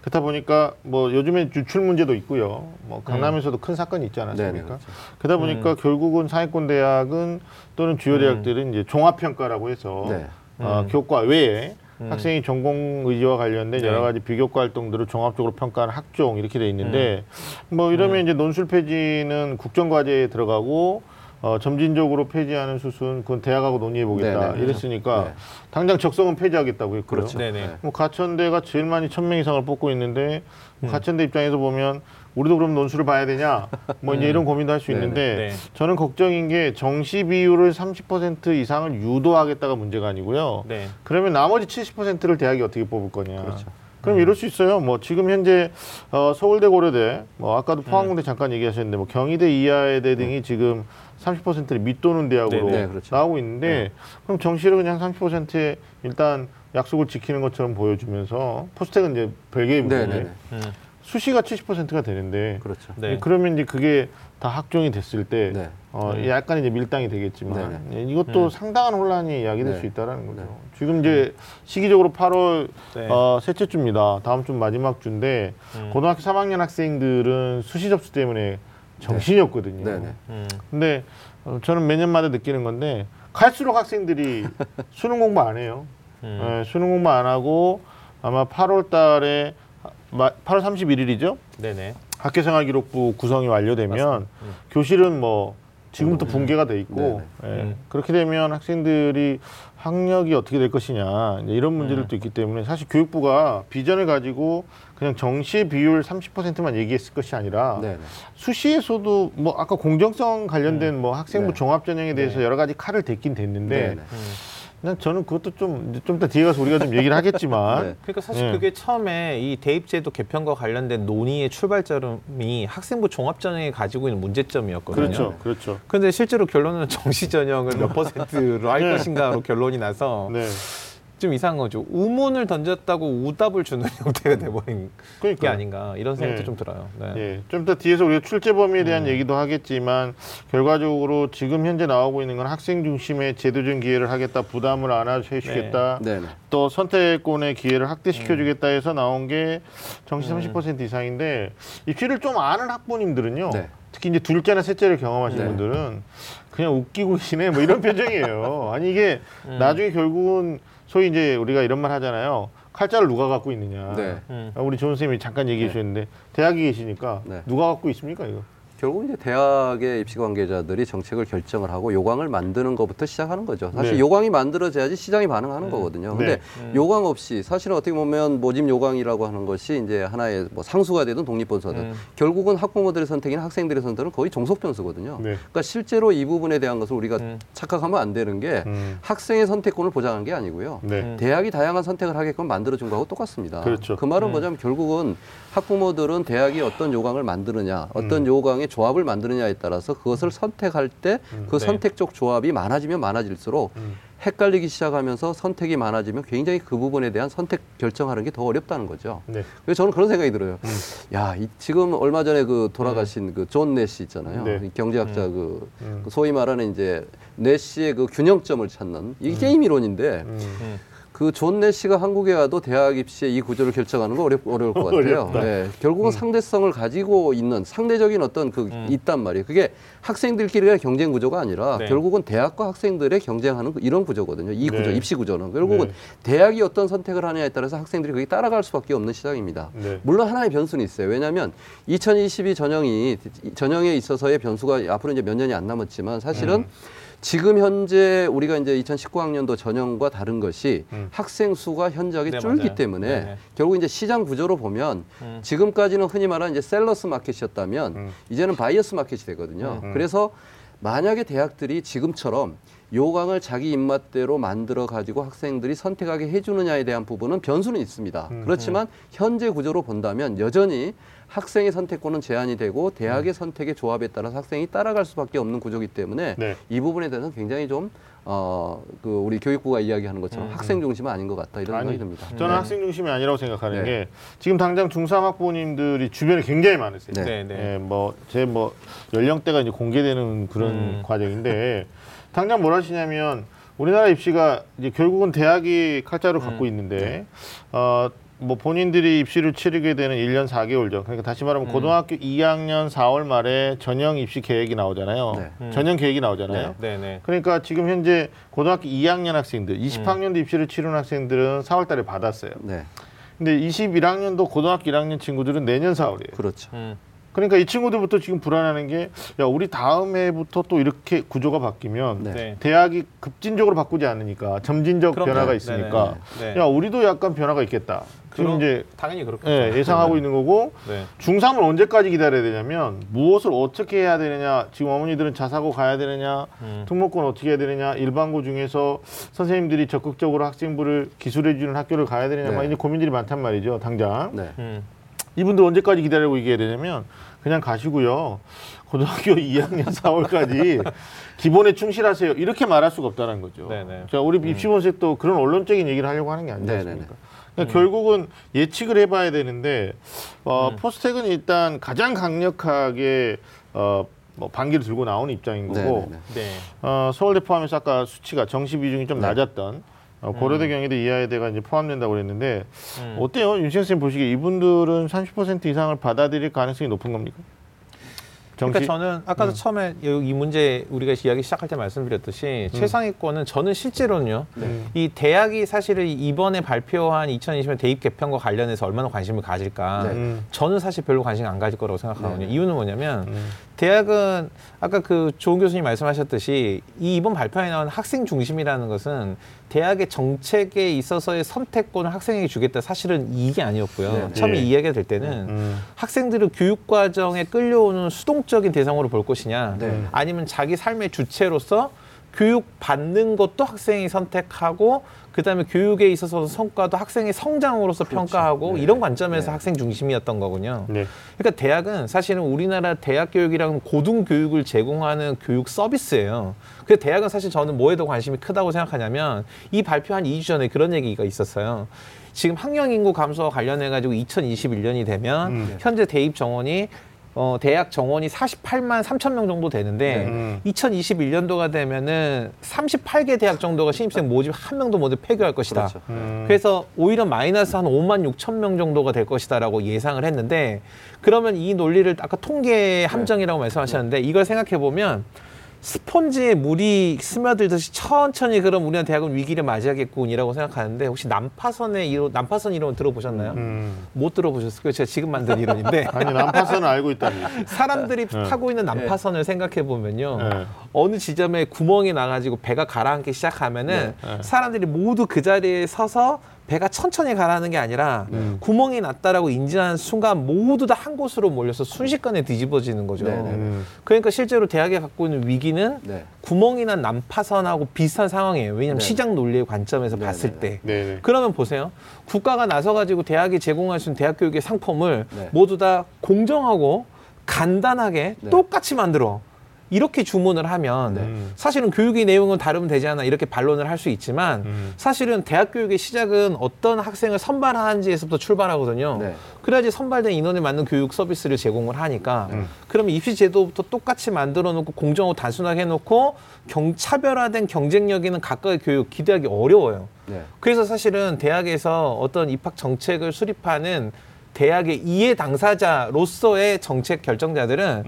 그렇다 보니까 뭐 요즘에 유출 문제도 있고요. 뭐 강남에서도 큰 사건이 있지 않았습니까? 네, 네, 그렇죠. 그러다 보니까 결국은 상위권 대학은 또는 주요 대학들은 이제 종합 평가라고 해서 네. 어, 교과 외에 학생이 전공 의지와 관련된 네. 여러 가지 비교과 활동들을 종합적으로 평가하는 학종 이렇게 돼 있는데 뭐 이러면 이제 논술 폐지는 국정과제에 들어가고 어, 점진적으로 폐지하는 수순 그건 대학하고 논의해 보겠다 네, 네. 이랬으니까 네. 당장 적성은 폐지하겠다고 했고요. 그렇죠. 네, 네. 네. 뭐 가천대가 제일 많이 천 명 이상을 뽑고 있는데 뭐 가천대 입장에서 보면 우리도 그럼 논술을 봐야 되냐 뭐 이제 이런 고민도 할 수. 있는데 네. 저는 걱정인 게 정시 비율을 30% 이상을 유도하겠다가 문제가 아니고요. 네. 그러면 나머지 70%를 대학이 어떻게 뽑을 거냐. 그렇죠. 그럼 이럴 수 있어요. 뭐 지금 현재 어, 서울대, 고려대, 뭐 아까도 포항공대 잠깐 얘기하셨는데 뭐 경희대, 이하여대 등이 지금 30%를 밑도는 대학으로 네, 네, 그렇죠. 나오고 있는데 그럼 정시를 그냥 30%에 일단 약속을 지키는 것처럼 보여주면서 포스텍은 이제 별개의 네, 문제인데 네, 네. 음. 수시가 70%가 되는데 그렇죠. 네. 그러면 이제 그게 다 학종이 됐을 때 네. 어, 음. 약간 이제 밀당이 되겠지만 네, 예, 이것도 음. 상당한 혼란이 야기될 네. 수 있다라는 거죠. 네. 지금 이제 시기적으로 8월 네. 어, 셋째 주입니다. 다음 주 마지막 주인데 음. 고등학교 3학년 학생들은 수시 접수 때문에 정신이 없거든요. 네, 네. 음. 근데 어, 저는 매년마다 느끼는 건데 갈수록 학생들이 (laughs) 수능 공부 안 해요. 음. 예, 수능 공부 안 하고 아마 8월 달에 마- 8월 31일이죠. 네, 네. 학교생활 기록부 구성이 완료되면 음. 교실은 뭐 지금부터 붕괴가 돼 있고 네, 예, 음. 그렇게 되면 학생들이 학력이 어떻게 될 것이냐 이런 문제들도 있기 때문에 사실 교육부가 비전을 가지고 그냥 정시 비율 30%만 얘기했을 것이 아니라 네, 네. 수시에서도 뭐 아까 공정성 관련된 뭐 학생부 네. 종합 전형에 대해서 네. 여러 가지 칼을 댔긴 됐는데 네, 네. 음. 그냥 저는 그것도 좀좀 이따 뒤에 가서 우리가 좀 얘기를 하겠지만 (laughs) 네. 그러니까 사실 예. 그게 처음에 이 대입제도 개편과 관련된 논의의 출발점이 학생부 종합 전형이 가지고 있는 문제점이었거든요. 그렇죠, 그렇죠. 근데 실제로 결론은 (laughs) 정시 전형을 몇 퍼센트로 할 네. 것인가로 결론이 나서 네, 좀 이상한 거죠. 우문을 던졌다고 우답을 주는 (laughs) 형태가 돼버린 게 그러니까 아닌가 이런 생각도 네. 좀 들어요. 네. 예, 좀더 뒤에서 우리가 출제 범위에 대한 음. 얘기도 하겠지만 결과적으로 지금 현재 나오고 있는 건 학생 중심의 제도적 기회를 하겠다, 부담을 안 해주겠다, 네, 네. 또 선택권의 기회를 확대시켜주겠다 음. 해서 나온 게 정시 30% 이상인데 입시를 좀 아는 학부모님들은요. 네. 특히 이제 둘째나 셋째를 경험하신 네. 분들은 그냥 웃기고 계시네 뭐 이런 (laughs) 표정이에요. 아니 이게 음. 나중에 결국은 소위 이제 우리가 이런 말 하잖아요. 칼자를 누가 갖고 있느냐. 네. 음. 아, 우리 좋은 선생님이 잠깐 얘기해 네. 주셨는데 대학에 계시니까 네. 누가 갖고 있습니까 이거? 결국 이제 대학의 입시 관계자들이 정책을 결정을 하고 요강을 만드는 것부터 시작하는 거죠. 사실 네. 요강이 만들어져야지 시장이 반응하는 거거든요. 근데 네. 음. 요강 없이 사실은 어떻게 보면 모집 요강이라고 하는 것이 이제 하나의 뭐 상수가 되든 독립본서든 음. 결국은 학부모들의 선택이나 학생들의 선택은 거의 종속 변수거든요. 네. 그러니까 실제로 이 부분에 대한 것을 우리가 음. 착각하면 안 되는 게 음. 학생의 선택권을 보장한 게 아니고요. 네. 음. 대학이 다양한 선택을 하게끔 만들어준 거하고 똑같습니다. 그렇죠. 그 말은 음. 뭐냐면 결국은 학부모들은 대학이 어떤 요강을 만드느냐, 어떤 음. 요강의 조합을 만드느냐에 따라서 그것을 선택할 때그 네. 선택적 조합이 많아지면 많아질수록 음. 헷갈리기 시작하면서 선택이 많아지면 굉장히 그 부분에 대한 선택 결정하는 게 더 어렵다는 거죠. 네. 그래서 저는 그런 생각이 들어요. 음. 야, 이, 지금 얼마 전에 그 돌아가신 그존 내시 있잖아요. 네. 이 경제학자 그, 음. 그 소위 말하는 이제 내시의 그 균형점을 찾는 이 게임 이론인데 음. 음. 그 존 내시가 한국에 와도 대학 입시의 이 구조를 결정하는 거 어렵, 어려울 것 같아요. 네, 결국은 상대성을 가지고 있는 상대적인 어떤 그 음. 있단 말이에요. 그게 학생들끼리의 경쟁 구조가 아니라 네. 결국은 대학과 학생들의 경쟁하는 그 이런 구조거든요. 이 구조, 네. 입시 구조는 결국은 네. 대학이 어떤 선택을 하느냐에 따라서 학생들이 거기 따라갈 수밖에 없는 시장입니다. 네. 물론 하나의 변수는 있어요. 왜냐하면 2022 전형이 전형에 있어서의 변수가 앞으로 이제 몇 년이 안 남았지만 사실은 지금 현재 우리가 이제 2019학년도 전형과 다른 것이 음. 학생 수가 현저하게 네, 줄기 맞아요. 때문에 네, 네. 결국 이제 시장 구조로 보면 음. 지금까지는 흔히 말하는 이제 seller's market이었다면 음. 이제는 바이어스 마켓이 되거든요. 음. 그래서 만약에 대학들이 지금처럼 요강을 자기 입맛대로 만들어 가지고 학생들이 선택하게 해주느냐에 대한 부분은 변수는 있습니다. 음. 그렇지만 현재 구조로 본다면 여전히 학생의 선택권은 제한이 되고 대학의 선택의 조합에 따라서 학생이 따라갈 수밖에 없는 구조이기 때문에 네. 이 부분에 대해서는 굉장히 좀 어, 그 우리 교육부가 이야기하는 것처럼 음, 학생 중심은 아닌 것 같다 이런 아니, 생각이 듭니다. 저는 네. 학생 중심이 아니라고 생각하는 네. 게 지금 당장 중3학부모님들이 주변에 굉장히 많으세요. 네. 네, 네. 예, 뭐, 제 뭐, 연령대가 이제 공개되는 그런 음. 과정인데, 당장 뭘 하시냐면, 우리나라 입시가 이제 결국은 대학이 칼자루 갖고 음. 있는데, 네. 어, 뭐 본인들이 입시를 치르게 되는 1년 4개월 전, 그러니까 다시 말하면 음. 고등학교 2학년 4월 말에 전형 입시 계획이 나오잖아요. 네. 음. 전형 계획이 나오잖아요. 네, 네. 그러니까 지금 현재 고등학교 2학년 학생들, 음. 20학년도 입시를 치른 학생들은 4월 달에 받았어요. 네, 근데 21학년도 고등학교 1학년 친구들은 내년 4월이에요. 그렇죠. 음. 그러니까 이 친구들부터 지금 불안하는 게, 야, 우리 다음 해부터 또 이렇게 구조가 바뀌면 네. 네. 대학이 급진적으로 바꾸지 않으니까 점진적 그럼요. 변화가 네, 있으니까, 네, 네. 야, 우리도 약간 변화가 있겠다. 지금 그럼- 이제 당연히 그렇겠죠. 예, 예상하고 있는 거고, 네. 중3을 언제까지 기다려야 되냐면, 무엇을 어떻게 해야 되느냐, 지금 어머니들은 자사고 가야 되느냐, 음. 특목고는 어떻게 해야 되느냐, 일반고 중에서 선생님들이 적극적으로 학생부를 기술해 주는 학교를 가야 되느냐, 네. 막 이제 고민들이 많단 말이죠, 당장. 네. 음. 이분들 언제까지 기다리고 이겨야 되냐면 그냥 가시고요. 고등학교 (laughs) 2학년 4월까지 기본에 충실하세요. 이렇게 말할 수가 없다는 거죠. 네네. 자, 우리 입시본색도 그런 언론적인 얘기를 하려고 하는 게 아니지. 않습니까? 그러니까 결국은 예측을 해봐야 되는데 어, 음. 포스텍은 일단 가장 강력하게 어, 뭐 반기를 들고 나오는 입장인 네, 거고. 네. 어, 서울대 포함해서 아까 수치가 정시 비중이 좀 네. 낮았던 어, 고려대 경희대 이하여대가 이제 포함된다고 그랬는데 음. 어때요? 윤신 선생님 보시기에 이분들은 30% 이상을 받아들일 가능성이 높은 겁니까? 그러니까 저는 아까도 처음에 이 문제 우리가 이야기 시작할 때 말씀드렸듯이 최상위권은 저는 실제로는요. 네. 이 대학이 사실은 이번에 발표한 2020년 대입 개편과 관련해서 얼마나 관심을 가질까. 네. 음. 저는 사실 별로 관심 안 가질 거라고 생각하거든요. 네. 이유는 뭐냐면 음. 대학은 아까 그 조은 교수님 말씀하셨듯이 이 이번 발표에 나온 학생 중심이라는 것은 대학의 정책에 있어서의 선택권을 학생에게 주겠다. 사실은 이게 아니었고요. 네, 네. 처음에 예. 이 이야기가 될 때는 음. 학생들을 교육 과정에 끌려오는 수동적인 대상으로 볼 것이냐, 네. 아니면 자기 삶의 주체로서 교육 받는 것도 학생이 선택하고 그다음에 교육에 있어서 성과도 학생의 성장으로서 평가하고 네. 이런 관점에서 네. 학생 중심이었던 거군요. 네. 그러니까 대학은 사실은 우리나라 대학 교육이랑 고등 교육을 제공하는 교육 서비스예요. 그 대학은 사실 저는 뭐에 더 관심이 크다고 생각하냐면 이 발표 한 2주 전에 그런 얘기가 있었어요. 지금 학령 인구 감소와 관련해 가지고 2021년이 되면 음. 현재 대입 정원이 어, 대학 정원이 48만 3천 명 정도 되는데 음. 2021년도가 되면은 38개 대학 정도가 신입생 모집 한 명도 모두 폐교할 것이다. 그렇죠. 음. 그래서 오히려 마이너스 한 5만 6천 명 정도가 될 것이다라고 예상을 했는데 그러면 이 논리를 아까 통계 함정이라고 말씀하셨는데 이걸 생각해 보면 스폰지에 물이 스며들듯이 천천히 그럼 우리나라 대학은 위기를 맞이하겠군이라고 생각하는데 혹시 난파선의 이론, 난파선 이론 들어보셨나요? 음. 못 들어보셨을 거예요. 제가 지금 만든 이론인데 (laughs) 아니 난파선은 알고 있다니. 사람들이 네. 타고 있는 난파선을 생각해 보면요. 네. 어느 지점에 구멍이 나가지고 배가 가라앉기 시작하면은 네, 네. 사람들이 모두 그 자리에 서서 배가 천천히 가라앉는 게 아니라 음. 구멍이 났다라고 인지하는 순간 모두 다 한 곳으로 몰려서 순식간에 뒤집어지는 거죠. 네, 네, 네. 음. 그러니까 실제로 대학이 갖고 있는 위기는 네. 구멍이 난 난파선하고 비슷한 상황이에요. 왜냐하면 네. 시장 논리의 관점에서 네, 봤을 네, 때. 네. 네. 그러면 보세요. 국가가 나서 가지고 대학이 제공할 수 있는 대학 교육의 상품을 네. 모두 다 공정하고 간단하게 네. 똑같이 만들어. 이렇게 주문을 하면 네. 음. 사실은 교육의 내용은 다르면 되지 않아 이렇게 반론을 할 수 있지만 음. 사실은 대학 교육의 시작은 어떤 학생을 선발하는지에서부터 출발하거든요. 네. 그래야지 선발된 인원에 맞는 교육 서비스를 제공을 하니까 음. 그러면 입시 제도부터 똑같이 만들어 놓고 공정하고 단순하게 해놓고 경, 차별화된 경쟁력 있는 각각의 교육 기대하기 어려워요. 네. 그래서 사실은 대학에서 어떤 입학 정책을 수립하는 대학의 이해 당사자로서의 정책 결정자들은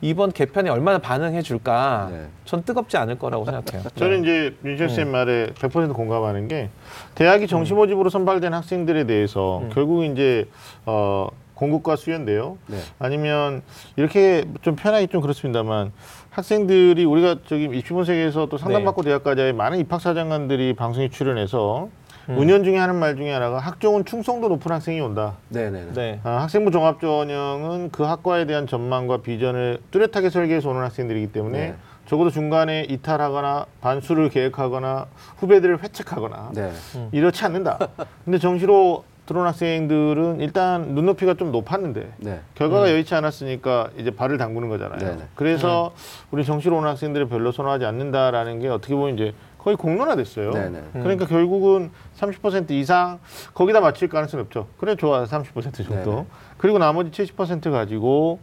이번 개편에 얼마나 반응해 줄까 네. 전 뜨겁지 않을 거라고 생각해요. (laughs) 저는 이제 윤철 쌤 말에 100% 공감하는 게 대학이 정시 모집으로 선발된 학생들에 대해서 음. 결국 이제 어 공급과 수요인데요. 네. 아니면 이렇게 좀 편하기 좀 그렇습니다만 학생들이 우리가 저기 입시본색에서 또 상담받고 대학가자의 많은 입학사정관들이 방송에 출연해서 은연 중에 하는 말 중에 하나가 학종은 충성도 높은 학생이 온다. 네네네. 네. 아, 학생부 종합전형은 그 학과에 대한 전망과 비전을 뚜렷하게 설계해서 오는 학생들이기 때문에 네. 적어도 중간에 이탈하거나 반수를 계획하거나 후배들을 회책하거나 네. 이렇지 않는다. 근데 정시로 들어온 학생들은 일단 눈높이가 좀 높았는데 네. 결과가 여의치 않았으니까 이제 발을 담그는 거잖아요. 네네. 그래서 우리 정시로 오는 학생들을 별로 선호하지 않는다라는 게 어떻게 보면 이제 거의 공론화됐어요. 네네. 그러니까 결국은 30% 이상 거기다 맞출 가능성이 없죠. 그래 좋아 30% 정도. 네네. 그리고 나머지 70% 가지고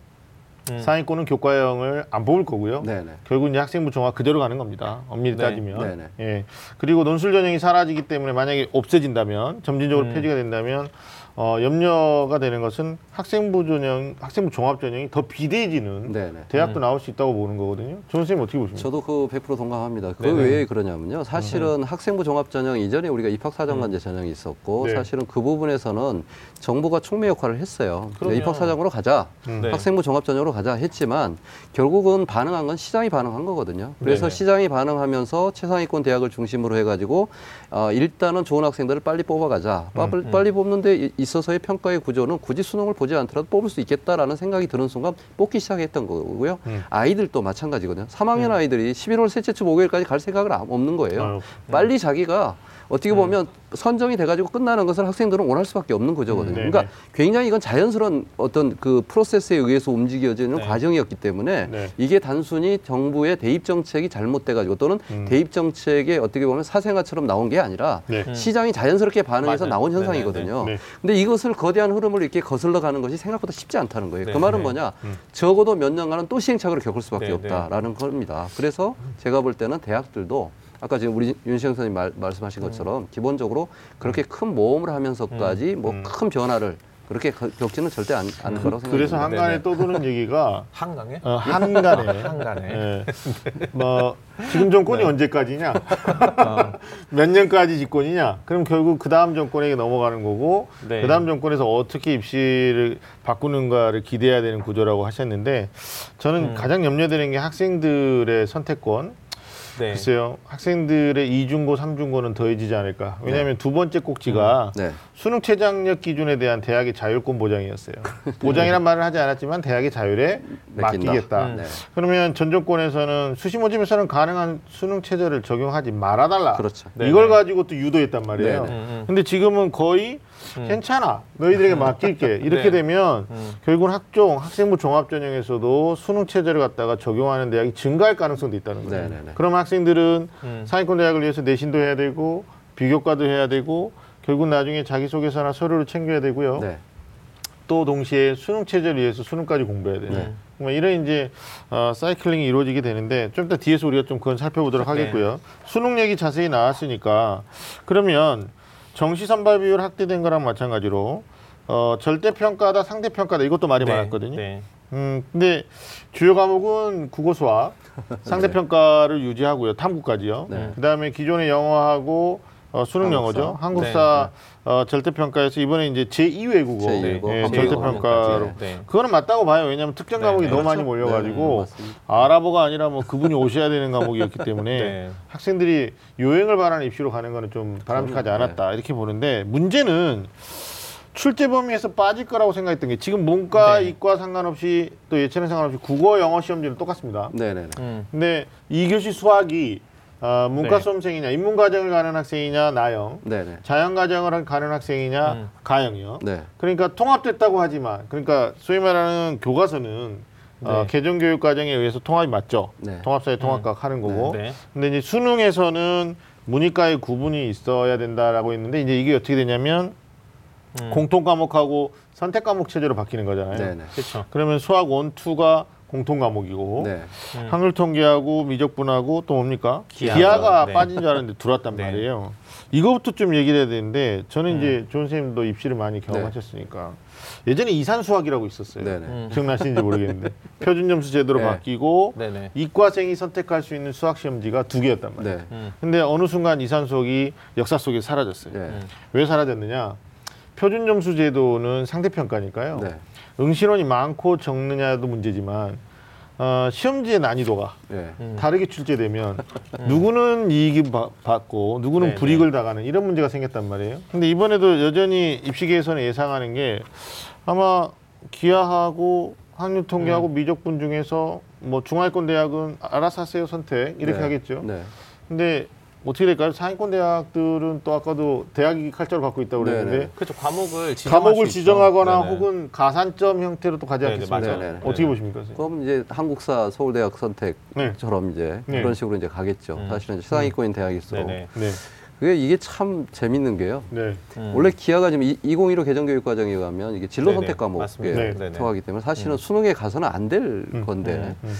음. 상위권은 교과형을 안 뽑을 거고요. 네네. 결국 이제 학생부 종합 그대로 가는 겁니다. 엄밀히 네. 따지면. 네네. 예. 그리고 논술 전형이 사라지기 때문에 만약에 없어진다면 점진적으로 음. 폐지가 된다면 어, 염려가 되는 것은 학생부 전형, 학생부 종합 전형이 더 비대해지는 네네. 대학도 나올 수 있다고 보는 거거든요. 조 선생님 어떻게 보십니까? 저도 그 100% 동감합니다. 그 네네. 왜 그러냐면요. 사실은 학생부 종합 전형 이전에 우리가 입학사정관제 전형이 있었고 네. 사실은 그 부분에서는 정부가 촉매 역할을 했어요. 입학사정으로 가자. 음. 네. 학생부 종합 전형으로 가자 했지만 결국은 반응한 건 시장이 반응한 거거든요. 그래서 네네. 시장이 반응하면서 최상위권 대학을 중심으로 해가지고 어, 일단은 좋은 학생들을 빨리 뽑아가자. 빨리, 음. 빨리 뽑는데 이- 있어서의 평가의 구조는 굳이 수능을 보지 않더라도 뽑을 수 있겠다라는 생각이 드는 순간 뽑기 시작했던 거고요. 음. 아이들도 마찬가지거든요. 3학년 아이들이 11월 셋째 주 목요일까지 갈 생각을 안- 없는 거예요. 아유, 빨리 자기가 어떻게 보면 선정이 돼가지고 끝나는 것을 학생들은 원할 수밖에 없는 구조거든요. 음, 네네. 그러니까 굉장히 이건 자연스러운 어떤 그 프로세스에 의해서 움직여지는 네. 과정이었기 때문에 네. 이게 단순히 정부의 대입 정책이 잘못돼가지고 또는 음. 대입 정책에 어떻게 보면 사생아처럼 나온 게 아니라 네. 음. 시장이 자연스럽게 반응해서 맞아요. 나온. 현상이거든요. 네. 근데 이것을 거대한 흐름을 이렇게 거슬러 가는 것이 생각보다 쉽지 않다는 거예요. 네. 그 말은 네. 뭐냐? 음. 적어도 몇 년간은 또 시행착오를 겪을 수밖에 네, 없다라는 겁니다. 그래서 제가 볼 때는 대학들도 아까 지금 우리 윤시영 선생님 말, 말씀하신 것처럼 기본적으로 그렇게 큰 모험을 하면서까지 뭐 음. 큰 변화를 그렇게 거- 겪지는 절대 않, 않을 거라고 그래서 생각합니다. 한간에 네네. 떠도는 얘기가 (laughs) 한강에? 어, 한간에 (laughs) 한간에. 예. (laughs) 뭐 지금 정권이 언제까지냐? 어, 몇 년까지 집권이냐? 그럼 결국 그 다음 정권에게 넘어가는 거고 네. 그 다음 정권에서 어떻게 입시를 바꾸는가를 기대해야 되는 구조라고 하셨는데 저는 음. 가장 염려되는 게 학생들의 선택권. 네. 글쎄요, 학생들의 이중고, 삼중고는 더해지지 않을까. 왜냐하면 두 번째 꼭지가 네. 수능 최장력 기준에 대한 대학의 자율권 보장이었어요. (laughs) 보장이란 말을 하지 않았지만 대학의 자율에 맡긴다. 맡기겠다. 음. 네. 그러면 전 정권에서는 수시 모집에서는 가능한 수능 체제를 적용하지 말아달라. 그렇죠. 네, 이걸 네. 가지고 또 유도했단 말이에요. 네, 네. 음, 음. 근데 지금은 거의 음. 괜찮아. 너희들에게 맡길게. (laughs) 이렇게 네. 되면 음. 결국은 학종, 학생부 종합전형에서도 수능 체제를 갖다가 적용하는 대학이 증가할 가능성도 있다는 거예요. 네, 네, 네. 그럼 학생들은 음. 상위권 대학을 위해서 내신도 해야 되고 비교과도 해야 되고 결국 나중에 자기소개서나 서류를 챙겨야 되고요. 네. 또 동시에 수능 체제를 위해서 수능까지 공부해야 돼요. 네. 뭐 이런 이제 어, 사이클링이 이루어지게 되는데 좀 이따 뒤에서 우리가 좀 그건 살펴보도록 네. 하겠고요. 수능 얘기 자세히 나왔으니까 그러면 정시 선발 비율 확대된 거랑 마찬가지로 어, 절대 평가다 상대 평가다 이것도 말이 네. 많았거든요. 네. 음, 근데 주요 과목은 국어 수학 (laughs) 상대 평가를 유지하고요. 탐구까지요. 네. 그다음에 기존의 영어하고 어, 수능. 영어죠. 한국사 어, 절대 평가에서 이번에 이제 제2 외국어 제2 예, 외국어, 절대 한국어 평가로 네. 네. 그거는 맞다고 봐요. 왜냐하면 특정 네, 과목이 네. 너무 많이. 몰려가지고 네. 아랍어가 아니라 뭐 그분이 오셔야 되는 과목이었기 때문에 네. 학생들이 요행을 바라는 입시로 가는 거는 좀 바람직하지. 않았다 이렇게 보는데 문제는 출제 범위에서 빠질 거라고 생각했던 게 지금 문과, 네. 이과 상관없이 또 예체능 상관없이 국어, 영어 시험지는 똑같습니다. 네네네. 음. 근데 이교시 수학이 아, 문과 네. 수험생이냐, 인문과정을 가는 학생이냐, 나영, 네네. 자연과정을 가는 학생이냐, 음. 가영이요. 네. 그러니까 통합됐다고 하지만 그러니까 소위 말하는 교과서는 어, 네. 개정교육 과정에 의해서 통합이 맞죠. 네. 통합사회 통합각 하는 거고. 네. 근데 이제 수능에서는 문이과의 구분이 있어야 된다라고 했는데 이제 이게 어떻게 되냐면 음. 공통 과목하고 선택 과목 체제로 바뀌는 거잖아요. 네네. 그렇죠. 그러면 수학 원, 투가 공통 과목이고 네. 음. 한글 통계하고 미적분하고 또 뭡니까? 기하가, 기하가 네. 빠진 줄 알았는데 들어왔단 네. 말이에요. 이거부터 좀 얘기를 해야 되는데 저는 음. 이제 조은 선생님도 입시를 많이 경험하셨으니까 예전에 이산 수학이라고 있었어요. 네네. 음. 기억나시는지 모르겠는데 (laughs) 표준 점수 제도로 네. 바뀌고 네네. 이과생이 선택할 수 있는 수학 시험지가 두 개였단 말이에요. 네. 음. 근데 어느 순간 이산 수학이 역사 속에 사라졌어요. 네. 음. 왜 사라졌느냐? 표준 점수 제도는 상대평가니까요. 네. 응시론이 많고 적느냐도 문제지만 어, 시험지의 난이도가 예. 음. 다르게 출제되면 누구는 이익을 바- 받고 누구는 네네. 불이익을 당하는 이런 문제가 생겼단 말이에요. 근데 이번에도 여전히 입시계에서는 예상하는 게 아마 기하하고 한유통계하고 음. 미적분 중에서 뭐 중하위권 대학은 알아서 하세요 선택 이렇게 네. 하겠죠. 네. 근데 어떻게 될까요? 상위권 대학들은 또 아까도 대학이 칼자를 갖고 있다고 그랬는데 네네. 그렇죠. 과목을 지정할 과목을 수. 지정하거나 네네. 혹은 가산점 형태로 또 가지 네네, 않겠습니까? 맞아요. 네네. 어떻게 보십니까? 선생님? 그럼 이제 한국사 서울대학 네. 선택처럼 이제 네. 그런 식으로 이제 가겠죠. 음. 사실은 이제 상위권인 대학일수록 네네. 네, 그게 이게 참 재밌는 게요. 네, 음. 원래 기아가 지금 2015 개정교육 과정에 가면 이게 진로 네네, 선택 과목에. 네. 들어가기 때문에 사실은 수능에 가서는 안 될 건데 음.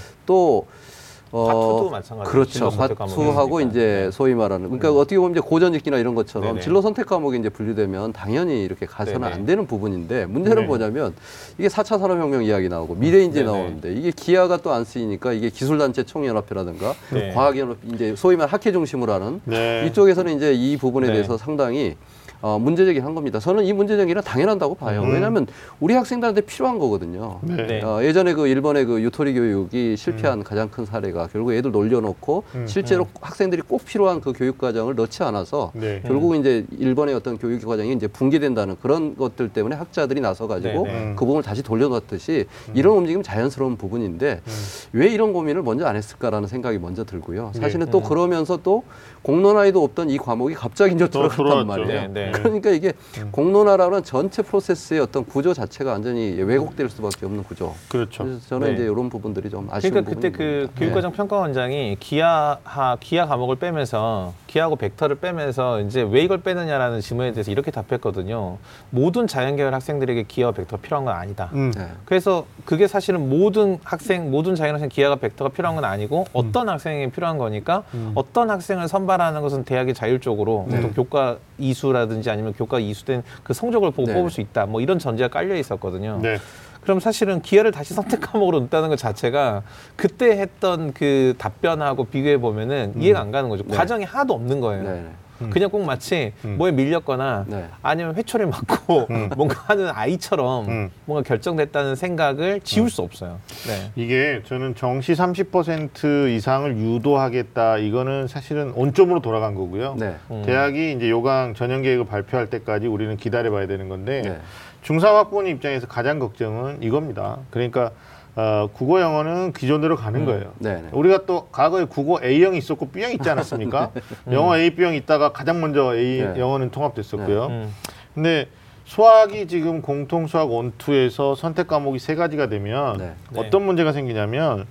또 파투도 마찬가지로 그렇죠. 과목이니까. 이제 네. 소위 말하는 그러니까 어떻게 보면 이제 고전익기나 이런 것처럼 네네. 진로 선택 과목이 이제 분류되면 당연히 이렇게 가서는 네네. 안 되는 부분인데 문제는 네. 뭐냐면 이게 4차 산업혁명 이야기 나오고 미래인지 네네. 나오는데 이게 기아가 또 안 쓰이니까 이게 기술단체 총연합회라든가 네. 과학연합 이제 소위 말 학회 중심으로 하는 네. 이쪽에서는 이제 이 부분에 네. 대해서 상당히 어, 문제 제기한 겁니다. 저는 이 문제 제기는 당연한다고 봐요. 음. 왜냐하면 우리 학생들한테 필요한 거거든요. 네. 네. 어, 예전에 그 일본의 그 유토리 교육이 실패한 가장 큰 사례가 결국 애들 놀려놓고 음. 실제로 학생들이 꼭 필요한 그 교육 과정을 넣지 않아서 네. 결국 이제 일본의 어떤 교육 과정이 이제 붕괴된다는 그런 것들 때문에 학자들이 나서 가지고 네, 네. 그 부분을 다시 돌려놓듯이 이런 움직임 자연스러운 부분인데 음. 왜 이런 고민을 먼저 안 했을까라는 생각이 먼저 들고요. 사실은 네. 또 음. 그러면서 또 공론화에도 없던 이 과목이 갑자기 이제 또 들어갔단 들어왔죠. 말이에요. 네, 네. 그러니까 이게 음. 공론화라는 전체 프로세스의 어떤 구조 자체가 완전히 왜곡될 수밖에 없는 구조. 그렇죠. 그래서 저는 네. 이제 이런 부분들이 좀 아쉬운 그러니까 그때 그. 교육과정 평가원장이 기하하 기하 과목을 빼면서 기하고 벡터를 빼면서 이제 왜 이걸 빼느냐라는 질문에 대해서 이렇게 답했거든요. 모든 자연계열 학생들에게 기하와 벡터 가 필요한 건 아니다. 음. 네. 그래서 그게 사실은 모든 학생, 모든 자연학생 기하가 벡터가 필요한 건 아니고 어떤 학생에게 필요한 거니까 음. 어떤 학생을 선발하는 것은 대학이 자율적으로 네. 또 교과 이수라든지 아니면 교과 이수된 그 성적을 보고 네. 뽑을 수 있다. 뭐 이런 전제가 깔려 있었거든요. 네. 그럼 사실은 기회를 다시 (laughs) 선택 과목으로 넣다는 것 자체가 그때 했던 그 답변하고 비교해 보면은 이해가 안 가는 거죠. 네. 과정이 하나도 없는 거예요. 음. 그냥 꼭 마치 음. 뭐에 밀렸거나 네. 아니면 회초리 맞고 음. (laughs) 뭔가 하는 아이처럼 음. 뭔가 결정됐다는 생각을 지울 수 없어요. 네. 이게 저는 정시 30% 이상을 유도하겠다. 이거는 사실은 온점으로 돌아간 거고요. 네. 음. 대학이 이제 요강 전형 계획을 발표할 때까지 우리는 기다려봐야 되는 건데 네. 중상학부모 입장에서 가장 걱정은 이겁니다. 그러니까 어, 국어 영어는 기존대로 가는 음. 거예요. 네. 네. 우리가 또 과거에 국어 A형이 있었고 B형이 있지 않았습니까? (laughs) 영어 A, B형 있다가 가장 먼저 A 네. 영어는 통합됐었고요. 음. 근데 수학이 지금 공통 수학 원투에서 선택 과목이 세 가지가 되면 네. 어떤 문제가 생기냐면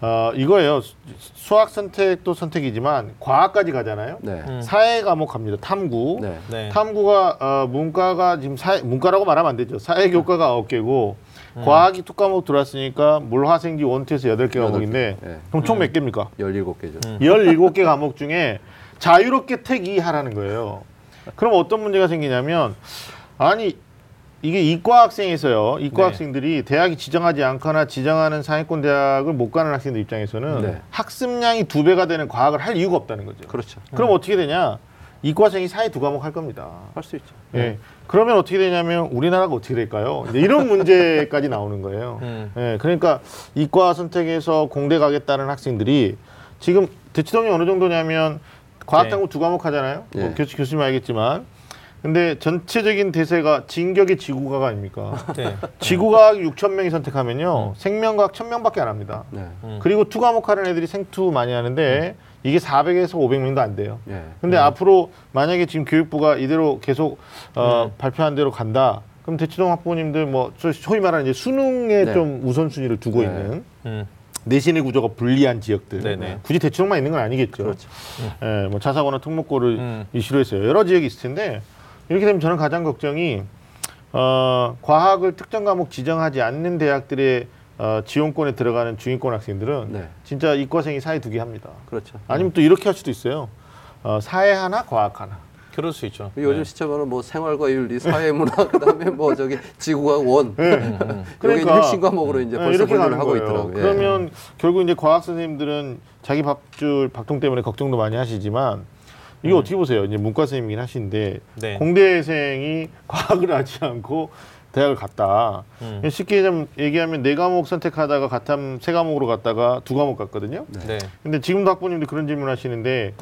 어, 이거예요. 수- 수학 선택도 선택이지만 과학까지 가잖아요. 네. 음. 사회 과목 갑니다. 탐구. 네. 네. 탐구가 어, 문과가 지금 사 문과라고 말하면 안 되죠. 사회 교과가 아홉 개고 음. 과학이 두 과목 들어왔으니까 물화생지 원투에서 여덟 개 과목인데 개. 네. 그럼 총 몇 개입니까? 17개죠. 음. 열일곱 개 과목 중에 자유롭게 택이하라는 거예요. 그럼 어떤 문제가 생기냐면 아니 이게 이과 학생에서요. 이과 네. 학생들이 대학이 지정하지 않거나 지정하는 상위권 대학을 못 가는 학생들 입장에서는 네. 학습량이 두 배가 되는 과학을 할 이유가 없다는 거죠. 그렇죠. 그럼 어떻게 되냐? 이과생이 사회 두 과목 할 겁니다. 할 수 있죠. 예. 그러면 어떻게 되냐면 우리나라가 어떻게 될까요? 이제 이런 (laughs) 문제까지 나오는 거예요. 음. 예. 그러니까 이과 선택해서 공대 가겠다는 학생들이 지금 대치동이 어느 정도냐면 과학탐구 두 과목 하잖아요. 뭐 예. 교수 교수님 알겠지만. 근데 전체적인 대세가 진격의 지구과학 아닙니까? 네. 지구과학 6천 명이 선택하면요. 생명과학 1천 명밖에 안 합니다. 네. 음. 그리고 two 과목 하는 애들이 생투 많이 하는데 이게 400에서 500명도 안 돼요. 예. 근데 앞으로 만약에 지금 교육부가 이대로 계속 어, 음. 발표한 대로 간다. 그럼 대치동 학부모님들 뭐 소- 소위 말하는 이제 수능에 네. 좀 우선순위를 두고 네. 있는 음. 내신의 구조가 불리한 지역들. 네네. 굳이 대치동만 있는 건 아니겠죠. 그렇죠. 예, 뭐 자사고나 특목고를 음. 이슈로 했어요. 여러 지역이 있을 텐데 이렇게 되면 저는 가장 걱정이 어, 과학을 특정 과목 지정하지 않는 대학들의 어, 지원권에 들어가는 중위권 학생들은 네. 진짜 이과생이 사회 두 개 합니다. 그렇죠. 아니면 또 이렇게 할 수도 있어요. 어, 사회 하나, 과학 하나. 그럴 수 있죠. 요즘 네. 시점에는 뭐 생활과 윤리, 사회문화 (laughs) 그다음에 뭐 저기 지구과 원. 음, 음. 그게 이제 핵심 과목으로 이제 네, 벌써 이렇게 분류를 하고 거예요. 있더라고요. 예. 그러면 결국 이제 과학 선생님들은 자기 밥줄 박통 때문에 걱정도 많이 하시지만 이게 어떻게 보세요? 이제 문과 선생님이긴 하신데 네. 공대생이 (laughs) 과학을 하지 않고 대학을 갔다. 음. 쉽게 좀 얘기하면 네 과목 선택하다가 같은 세 과목으로 갔다가 두 과목 갔거든요. 네. 근데 지금도 학부모님들 그런 질문 하시는데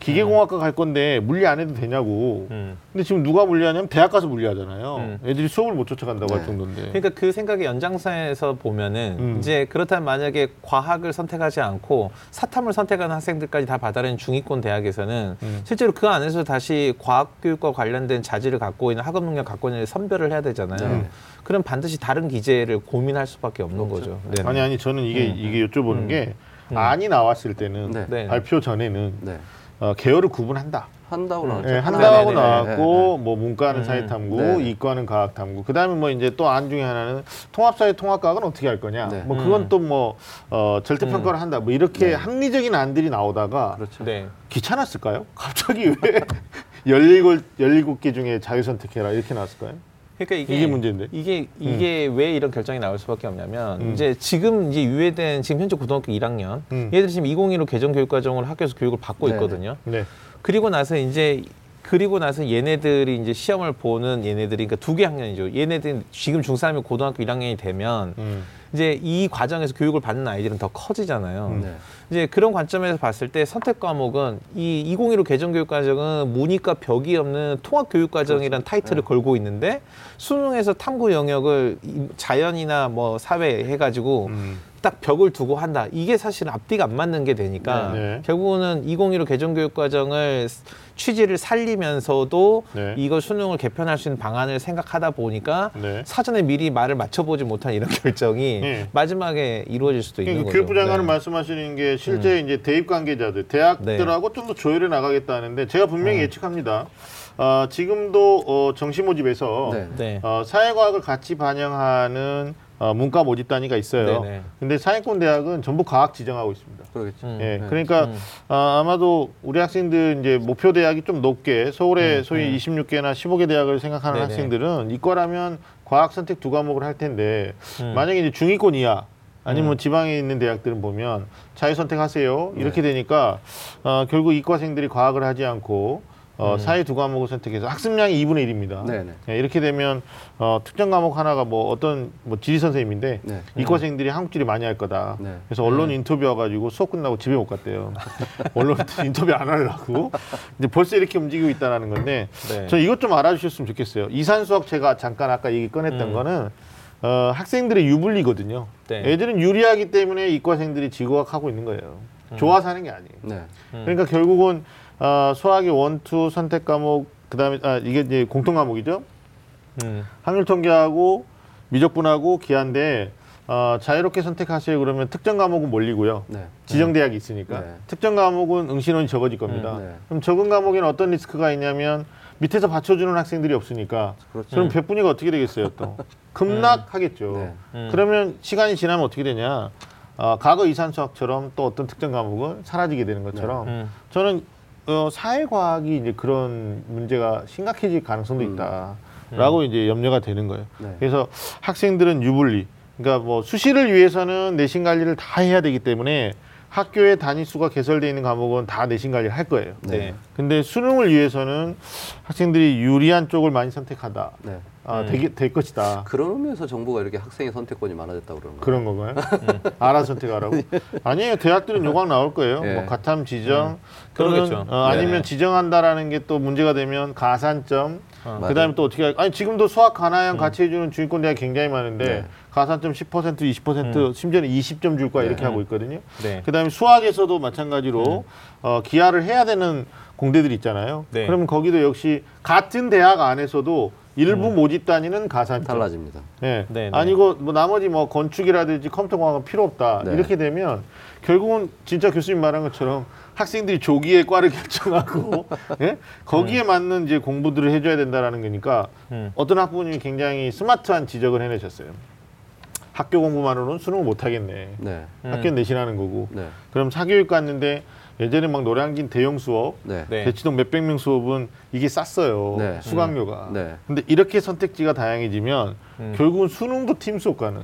기계공학과 갈 건데 물리 안 해도 되냐고. 음. 근데 지금 누가 물리하냐면 대학 가서 물리하잖아요. 음. 애들이 수업을 못 쫓아간다고 할 네. 정도인데. 그러니까 그 생각의 연장선에서 보면은 음. 이제 그렇다면 만약에 과학을 선택하지 않고 사탐을 선택하는 학생들까지 다 받아들인 중위권 대학에서는 음. 실제로 그 안에서 다시 과학 교육과 관련된 자질을 갖고 있는 학업 능력 갖고 있는 선별을 해야 되잖아요. 네. 그럼 반드시 다른 기재를 고민할 수밖에 없는 거죠. 네. 아니 아니 저는 이게 음. 이게 여쭤보는 음. 게 음. 안이 나왔을 때는 네. 네. 발표 전에는 네. 어, 계열을 구분한다. 한다고 나왔죠. 예, 네, 한다고 네, 나왔고 뭐 문과는 음. 사회탐구, 네, 네. 이과는 과학탐구. 그다음에 뭐 이제 또 안 중에 하나는 통합사회 통합과학은 어떻게 할 거냐. 네. 뭐 그건 음. 또뭐 어, 절대 평가를 한다. 뭐 이렇게 네. 합리적인 안들이 나오다가 그렇죠. 네. 귀찮았을까요? 갑자기 왜 (laughs) 17, 17개 중에 자유 선택해라 이렇게 나왔을까요? 그러니까 이게, 이게 문제인데. 이게 이게 왜 이런 결정이 나올 수밖에 없냐면 음. 이제 지금 이제 유예된 지금 현재 고등학교 1학년 음. 얘들 지금 2015 개정 교육 과정을 학교에서 교육을 받고 네네. 있거든요. 네. 그리고 나서 이제 그리고 나서 얘네들이 이제 시험을 보는 얘네들이 그러니까 두 개 학년이죠. 얘네들이 지금 중3이면 고등학교 1학년이 되면 음. 이제 이 과정에서 교육을 받는 아이들은 더 커지잖아요. 네. 이제 그런 관점에서 봤을 때 선택 과목은 이 2015 개정 교육 과정은 문이과 벽이 없는 통합 교육 과정이라는 타이틀을 걸고 있는데 수능에서 탐구 영역을 이 자연이나 뭐 사회 해가지고 음. 딱 벽을 두고 한다. 이게 사실 앞뒤가 안 맞는 게 되니까 네, 네. 결국은 2015 개정 교육 과정을 취지를 살리면서도 네. 이거 수능을 개편할 수 있는 방안을 생각하다 보니까 네. 사전에 미리 말을 맞춰보지 못한 이런 (laughs) 결정이 네. 마지막에 이루어질 수도 있는 그러니까 거죠. 교육부 장관은 네. 음. 말씀하시는 게 실제 이제 대입 관계자들, 대학들하고 좀 더 조율해 나가겠다는데 제가 분명히 네. 예측합니다. 어, 지금도 어, 정시 모집에서 네. 네. 어, 사회과학을 같이 반영하는 어, 문과 모집 단위가 있어요. 네네. 근데 상위권 대학은 전부 과학 지정하고 있습니다. 그러겠죠. 음. 예, 네. 그러니까 음. 아, 아마도 우리 학생들 이제 목표 대학이 좀 높게 서울에 음, 소위 음. 26개나 15개 대학을 생각하는 네네. 학생들은 이과라면 과학 선택 두 과목을 할 텐데 음. 만약에 이제 중위권 이하 아니면 음. 지방에 있는 대학들은 보면 자유 선택하세요 이렇게 네. 되니까 어, 결국 이과생들이 과학을 하지 않고 어, 음. 사회 두 과목을 선택해서 학습량이 2분의 1입니다. 네네. 이렇게 되면 어, 특정 과목 하나가 뭐 어떤 뭐 지리 선생님인데 네. 이과생들이 한국지리 많이 할 거다. 네. 그래서 언론 인터뷰 와가지고 수업 끝나고 집에 못 갔대요. (laughs) 언론 인터뷰 안 하려고. 이제 벌써 이렇게 움직이고 있다는 건데, 네. 저 이것 좀 알아주셨으면 좋겠어요. 이산 수학 제가 잠깐 아까 얘기 꺼냈던 음. 거는 어, 학생들의 유불리거든요. 네. 애들은 유리하기 때문에 이과생들이 지구학 하고 있는 거예요. 좋아서 하는 게 아니에요. 네. 음. 그러니까 결국은 어, 수학의 원투 선택 과목 그다음에 아 이게 이제 공통 과목이죠. 음. 확률 통계하고 미적분하고 기하인데 어, 자유롭게 선택하세요 그러면 특정 과목은 몰리고요. 네. 지정 대학이 있으니까 네. 특정 과목은 응시론이 적어질 겁니다. 음, 네. 그럼 적은 과목에는 어떤 리스크가 있냐면 밑에서 받쳐주는 학생들이 없으니까 그렇죠. 그럼 백분위가 어떻게 되겠어요 또 (laughs) 급락하겠죠. 네. 음. 그러면 시간이 지나면 어떻게 되냐? 어, 과거 이산 수학처럼 또 어떤 특정 과목은 사라지게 되는 것처럼 음. 저는 어, 사회과학이 이제 그런 문제가 심각해질 가능성도 음. 있다라고 이제 염려가 되는 거예요. 네. 그래서 학생들은 유불리, 그러니까 뭐 수시를 위해서는 내신 관리를 다 해야 되기 때문에 학교의 단위 수가 개설되어 있는 과목은 다 내신 관리를 할 거예요. 네. 근데 수능을 위해서는 학생들이 유리한 쪽을 많이 선택하다. 네. 아, 음. 되게, 될 것이다. 그런 의미에서 정부가 이렇게 학생의 선택권이 많아졌다고 그러는 거예요. 그런 건가요? (laughs) 알아서 선택하라고? (laughs) 아니에요. 대학들은 요강 나올 거예요. 예. 뭐 가탐 지정 또는 그러겠죠. 어, 아니면 네네. 지정한다라는 게 또 문제가 되면 가산점 어. 그다음에 또 어떻게 할 아니 지금도 수학 가나양 같이 해주는 중위권 대학 굉장히 많은데 네. 가산점 10% 20% 심지어는 20점 줄 거야 이렇게 네. 하고 있거든요. 네. 그다음에 수학에서도 마찬가지로 어, 기하를 해야 되는 공대들이 있잖아요. 네. 그러면 거기도 역시 같은 대학 안에서도 일부 모집 단위는 가산점. 달라집니다. 예. 네, 네. 아니고 뭐 나머지 뭐 건축이라든지 컴퓨터 공학은 필요 없다. 네. 이렇게 되면 결국은 진짜 교수님 말한 것처럼 학생들이 조기에 과를 (laughs) 결정하고 예? 거기에 맞는 이제 공부들을 해줘야 된다라는 거니까 음. 어떤 학부모님이 굉장히 스마트한 지적을 해내셨어요. 학교 공부만으로는 수능을 못 하겠네. 네. 음. 학교 내신하는 거고. 네. 그럼 사교육 갔는데 예전에 막 노량진 대형 수업, 네. 네. 대치동 몇백 명 수업은 이게 쌌어요. 네. 수강료가. 네. 근데 이렇게 선택지가 다양해지면 음. 결국은 수능도 팀 수업 가는.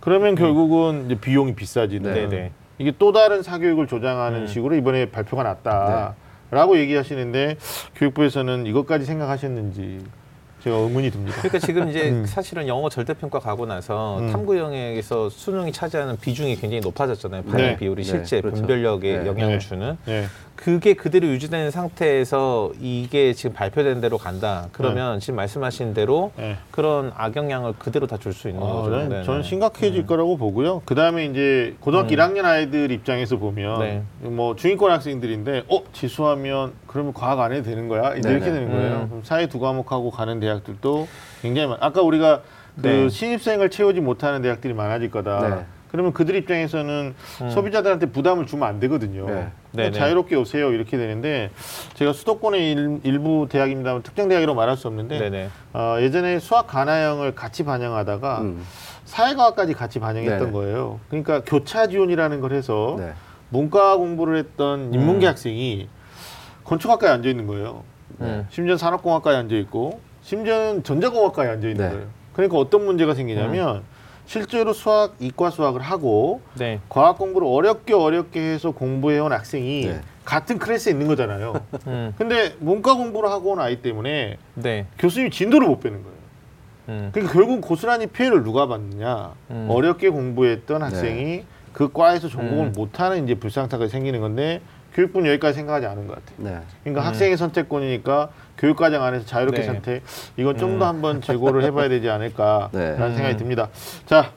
그러면 결국은 이제 비용이 비싸지는. 네, 네. 이게 또 다른 사교육을 조장하는 음. 식으로 이번에 발표가 났다. 라고 얘기하시는데 교육부에서는 이것까지 생각하셨는지 제가 의문이 듭니다. 그러니까 지금 이제 음. 사실은 영어 절대평가 가고 나서 음. 탐구 영역에서 수능이 차지하는 비중이 굉장히 높아졌잖아요. 반영 네. 비율이 네, 실제 그렇죠. 분별력에 네. 영향을 네. 주는 네. 그게 그대로 유지되는 상태에서 이게 지금 발표된 대로 간다. 그러면 지금 말씀하신 대로 네. 그런 악영향을 그대로 다 줄 수 있는 아, 거죠. 저는, 네, 저는 네. 심각해질 거라고 보고요. 그 다음에 이제 고등학교 음. 1학년 아이들 입장에서 보면 네. 뭐 중위권 학생들인데 어 지수하면 그러면 과학 안 해도 되는 거야 이제 이렇게. 되는 거예요. 음. 그럼 사회 두 과목하고 가는 대학 들도 굉장히 많. 아까 우리가 그 네. 신입생을 채우지 못하는 대학들이 많아질 거다. 네. 그러면 그들 입장에서는 음. 소비자들한테 부담을 주면 안 되거든요. 네. 네네. 자유롭게 오세요 이렇게 되는데 제가 수도권의 일, 일부 대학입니다만 특정 대학이라고 말할 수 없는데. 어, 예전에 수학 가나형을 같이 반영하다가 음. 사회과학까지 같이 반영했던. 거예요. 그러니까 교차 지원이라는 걸 해서 네. 문과 공부를 했던 인문계 음. 학생이 건축학과에 앉아 있는 거예요. 음. 심지어 산업공학과에 앉아 있고 심지어는 전자공학과에 앉아 있는 네. 거예요. 그러니까 어떤 문제가 생기냐면 실제로 수학, 이과 수학을 하고 네. 과학 공부를 어렵게 어렵게 해서 공부해온 학생이 네. 같은 클래스에 있는 거잖아요. (laughs) 음. 근데 문과 공부를 하고 온 아이 때문에 네. 교수님이 진도를 못 빼는 거예요. 음. 그러니까 결국 고스란히 피해를 누가 받느냐? 음. 어렵게 공부했던 학생이 그 과에서 전공을 음. 못하는 이제 불상사가 생기는 건데 교육부는 여기까지 생각하지 않은 것 같아요. 네. 그러니까 음. 학생의 선택권이니까 교육과정 안에서 자유롭게 네. 선택 이건 좀 음. 더 한번 재고를 해봐야 되지 않을까라는 (laughs) 네. 생각이 음. 듭니다. 자,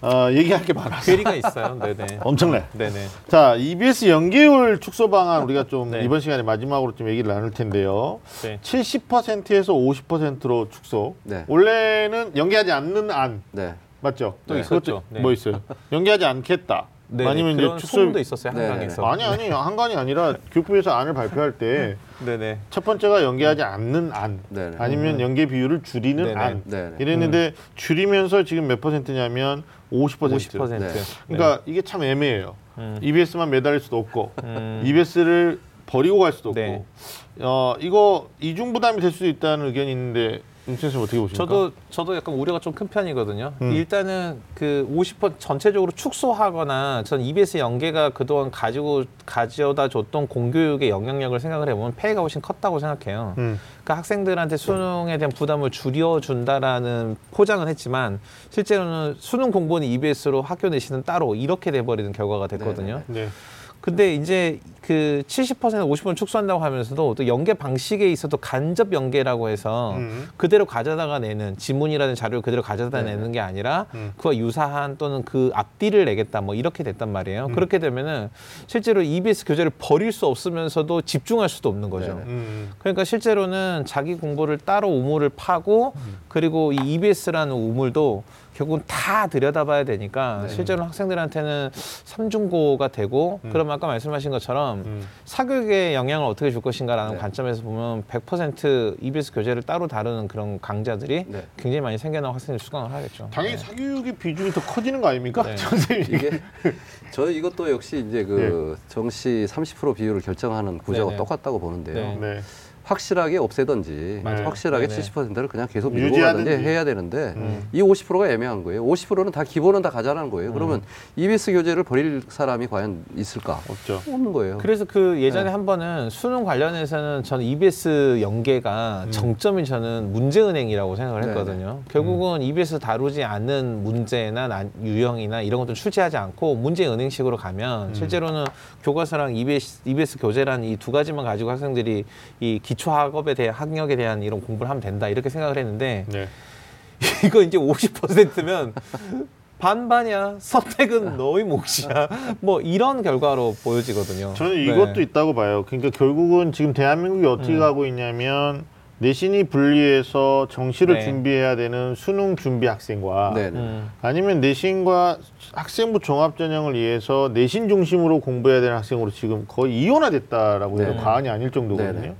어, 얘기할 게 많아서 괴리가 있어요. 네네. (laughs) 엄청나. 네네. 자, EBS 연계율 축소 방안 우리가 좀 네. 이번 시간에 마지막으로 좀 얘기를 나눌 텐데요. 네. 70%에서 50%로 축소. 네. 원래는 연계하지 않는 안 네. 맞죠? 또 네. 있었죠. 네. 뭐 있어요? 연계하지 않겠다. 네. 아니면 이제 그런 축소 소문도 있었어요 네. 한강에서. 아니 아니 한간이 아니라 교육부에서 안을 발표할 때 (laughs) 첫 네네. 번째가 연계하지 않는 안 네. 네. 아니면 연계 비율을 줄이는 네네. 안 네. 네. 이랬는데 줄이면서 지금 몇 퍼센트냐면 50%. 50%. 네. 그러니까 이게 참 애매해요. 음. EBS만 매달릴 수도 없고 음. EBS를 버리고 갈 수도 없고 네. 어 이거 이중 부담이 될 수도 있다는 의견이 있는데 윤先생 어떻게 보십니까? 저도 저도 약간 우려가 좀 큰 편이거든요. 음. 일단은 그 50% 전체적으로 축소하거나 전 EBS 연계가 그동안 가지고 가져다 줬던 공교육의 영향력을 생각을 해보면 폐해가 훨씬 컸다고 생각해요. 음. 그러니까 학생들한테 수능에 대한 부담을 줄여준다라는 포장은 했지만 실제로는 수능 공부는 EBS로 학교 내시는 따로 이렇게 돼버리는 결과가 됐거든요. 네. 근데 이제 그 70% 50% 축소한다고 하면서도 또 연계 방식에 있어도 간접 연계라고 해서 음. 그대로 가져다가 내는 지문이라든지 자료를 그대로 가져다 네. 내는 게 아니라 음. 그와 유사한 또는 그 앞뒤를 내겠다 뭐 이렇게 됐단 말이에요. 음. 그렇게 되면은 실제로 EBS 교재를 버릴 수 없으면서도 집중할 수도 없는 거죠. 네네. 음. 그러니까 실제로는 자기 공부를 따로 우물을 파고 그리고 이 EBS라는 우물도 결국은 다 들여다봐야 되니까 네. 실제로 학생들한테는 삼중고가 되고 음. 그러면 아까 말씀하신 것처럼 음. 사교육에 영향을 어떻게 줄 것인가라는 네. 관점에서 보면 100% EBS 교재를 따로 다루는 그런 강좌들이 네. 굉장히 많이 생겨나고 학생들이 수강을 하겠죠. 당연히 네. 사교육의 비중이 더 커지는 거 아닙니까? 네. (laughs) 선생님. 이게 저 이것도 역시 이제 그 정시 30% 비율을 결정하는 구조가. 똑같다고 보는데요. 확실하게 없애든지 맞아요. 확실하게 네네. 70%를 그냥 계속 밀고. 가든지 해야 되는데 음. 이 50%가 애매한 거예요. 50%는 다 기본은 다 가져가는 거예요. 그러면 음. EBS 교재를 버릴 사람이 과연 있을까? 없죠. 없는 거예요. 그래서 그 예전에 네. 한 번은 수능 관련해서는 저는 EBS 연계가 음. 정점이 저는 문제은행이라고 생각을 네네. 했거든요. 결국은 EBS 다루지 않는 문제나 난- 유형이나 이런 것들 출제하지 않고 문제은행식으로 가면 음. 실제로는 교과서랑 EBS, EBS 교재란 이 두 가지만 가지고 학생들이 이 기초 학업에 대한 학력에 대한 이런 공부를 하면 된다 이렇게 생각을 했는데 네. (laughs) 이거 이제 50%면 반반이야. 선택은 너희 몫이야. 뭐 이런 결과로 보여지거든요. 저는 네. 이것도 있다고 봐요. 그러니까 결국은 지금 대한민국이 어떻게 음. 가고 있냐면 내신이 분리해서 정시를 네. 준비해야 되는 수능 준비 학생과 네, 네. 음. 아니면 내신과 학생부 종합 전형을 위해서 내신 중심으로 공부해야 되는 학생으로 지금 거의 이혼화됐다라고 해도 네. 과언이 아닐 정도거든요. 네, 네.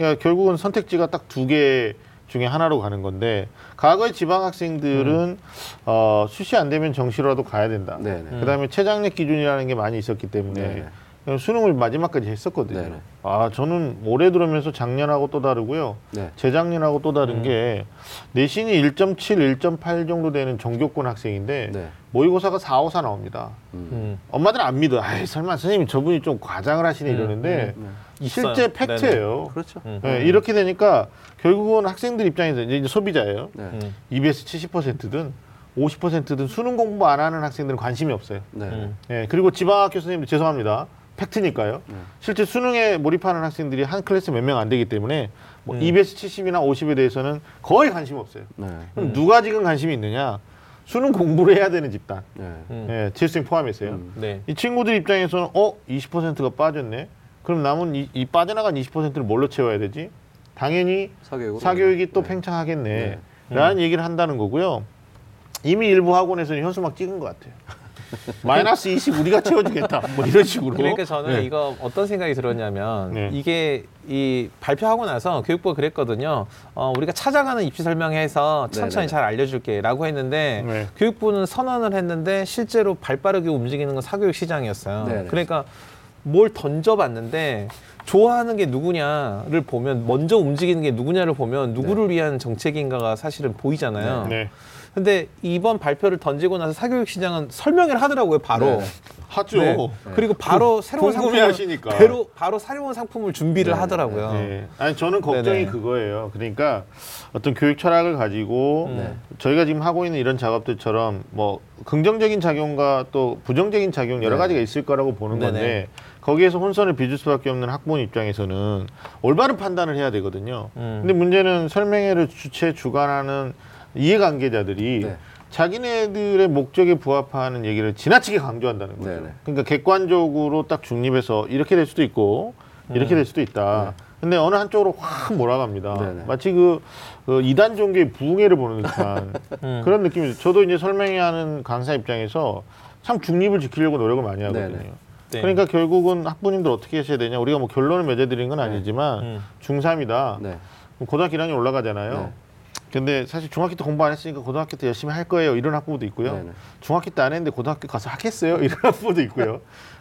그러니까 결국은 선택지가 딱 두 개 중에 하나로 가는 건데 과거의 지방 학생들은 음. 어, 수시 안 되면 정시로라도 가야 된다. 네, 네. 그다음에 최장력 기준이라는 게 많이 있었기 때문에 네, 네. 그냥 수능을 마지막까지 했었거든요. 네네. 아 저는 올해 들으면서 작년하고 또 다르고요. 네. 재작년하고 또 다른 음. 게 내신이 1.7, 1.8 정도 되는 전교권 학생인데 네. 모의고사가 4, 5사 나옵니다. 음. 음. 엄마들은 안 믿어. 아이 설마 선생님 저분이 좀 과장을 하시네 음, 이러는데 네. 있어요. 실제 네네. 팩트예요. 그렇죠. 음. 예, 이렇게 되니까 결국은 학생들 입장에서 이제 소비자예요. 네. 음. EBS 70%든 50%든 수능 공부 안 하는 학생들은 관심이 없어요. 네. 음. 예, 그리고 지방학교 선생님들 죄송합니다. 팩트니까요. 네. 실제 수능에 몰입하는 학생들이 한 클래스 몇 명 안 되기 때문에 뭐 음. EBS 70이나 50에 대해서는 거의 관심 없어요. 네. 그럼 음. 누가 지금 관심이 있느냐? 수능 공부를 해야 되는 집단. 네. 음. 예, 재수생 포함해서요. 음. 네. 이 친구들 입장에서는 어 20%가 빠졌네. 그럼 남은 이, 이 빠져나간 20%를 뭘로 채워야 되지? 당연히 사교육으로. 사교육이 또 네. 팽창하겠네. 네. 라는 얘기를 한다는 거고요. 이미 일부 학원에서는 현수막 찍은 것 같아요. (laughs) 마이너스 20 우리가 채워주겠다. 뭐 이런 식으로. 그러니까 저는 네. 이거 어떤 생각이 들었냐면 네. 이게 이 발표하고 나서 교육부가 그랬거든요. 어, 우리가 찾아가는 입시 설명해서 천천히 네네. 잘 알려줄게라고 했는데 네. 교육부는 선언을 했는데 실제로 발빠르게 움직이는 건 사교육 시장이었어요. 네네. 그러니까 뭘 던져봤는데 좋아하는 게 누구냐를 보면 먼저 움직이는 게 누구냐를 보면 누구를 위한 정책인가가 사실은 보이잖아요. 네. 근데 이번 발표를 던지고 나서 사교육 시장은 설명을 하더라고요, 바로. 네. 하죠. 네. 그리고 바로 새로운 상품을 궁금해하시니까. 바로, 바로 새로운 상품을 준비를 네, 하더라고요. 네. 아니 저는 걱정이. 그거예요. 그러니까 어떤 교육 철학을 가지고 네. 저희가 지금 하고 있는 이런 작업들처럼 뭐 긍정적인 작용과 또 부정적인 작용 여러 네. 가지가 있을 거라고 보는. 건데 거기에서 혼선을 빚을 수밖에 없는 학부모 입장에서는 올바른 판단을 해야 되거든요. 음. 근데 문제는 설명회를 주최 주관하는 이해관계자들이 네. 자기네들의 목적에 부합하는 얘기를 지나치게 강조한다는 거죠. 네네. 그러니까 객관적으로 딱 중립해서 이렇게 될 수도 있고 이렇게 음. 될 수도 있다. 근데 어느 한쪽으로 확 몰아갑니다. 네네. 마치 그, 그 이단 종교의 부흥회를 보는 듯한 (laughs) 음. 그런 느낌이. 저도 이제 설명회 하는 강사 입장에서 참 중립을 지키려고 노력을 많이 하거든요. 네네. 네. 그러니까 결국은 학부님들 어떻게 하셔야 되냐. 우리가 뭐 결론을 맺어드린 건 아니지만 음. 중3이다. 네. 고등학교 1학년 올라가잖아요. 네. 근데 사실 중학교 때 공부 안 했으니까 고등학교 때 열심히 할 거예요. 이런 학부모도 있고요. 네네. 중학교 때 안 했는데 고등학교 가서 하겠어요. (laughs) 이런 학부모도 있고요.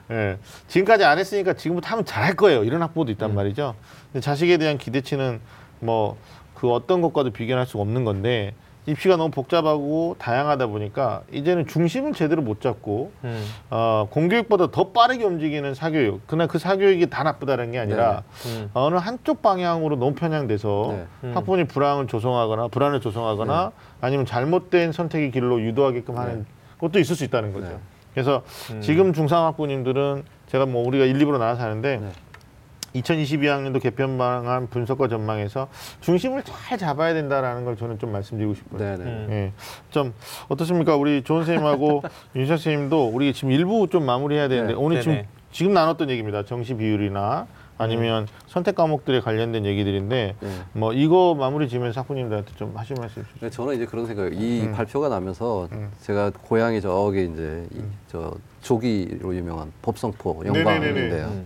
예. 지금까지 안 했으니까 지금부터 하면 잘할 거예요. 이런 학부모도 음. 있단 말이죠. 근데 자식에 대한 기대치는 뭐 그 어떤 것과도 비교할 수가 없는 건데 입시가 너무 복잡하고 다양하다 보니까 이제는 중심을 제대로 못 잡고 음. 어, 공교육보다 더 빠르게 움직이는 사교육. 그러나 그 사교육이 다 나쁘다는 게 아니라 음. 어느 한쪽 방향으로 너무 편향돼서 네. 음. 학부모님 불안을 조성하거나 불안을 조성하거나 아니면 잘못된 선택의 길로 유도하게끔 하는 것도 있을 수 있다는 거죠. 네. 그래서 음. 지금 중3 학부모님들은 제가 뭐 우리가 1, 2부로 나눠서 하는데 네. 2022학년도 개편 방안 분석과 전망에서 중심을 잘 잡아야 된다라는 걸 저는 좀 말씀드리고 싶어요. 네네. 음. 예. 좀 어떻습니까? 우리 조은 선생님하고 (laughs) 윤석 선생님도 우리 지금 일부 좀 마무리해야 되는데 네. 오늘 지금 네네. 지금 나눴던 얘기입니다. 정시 비율이나 아니면 선택 과목들에 관련된 얘기들인데 네. 뭐 이거 마무리 지면서 학부님들한테 좀 하실 말씀 주시죠. 근데 저는 이제 그런 생각이에요. 이 음. 발표가 나면서 음. 제가 고향이 저기 이제 이, 저 조기로 유명한 법성포 영광인데요. 음.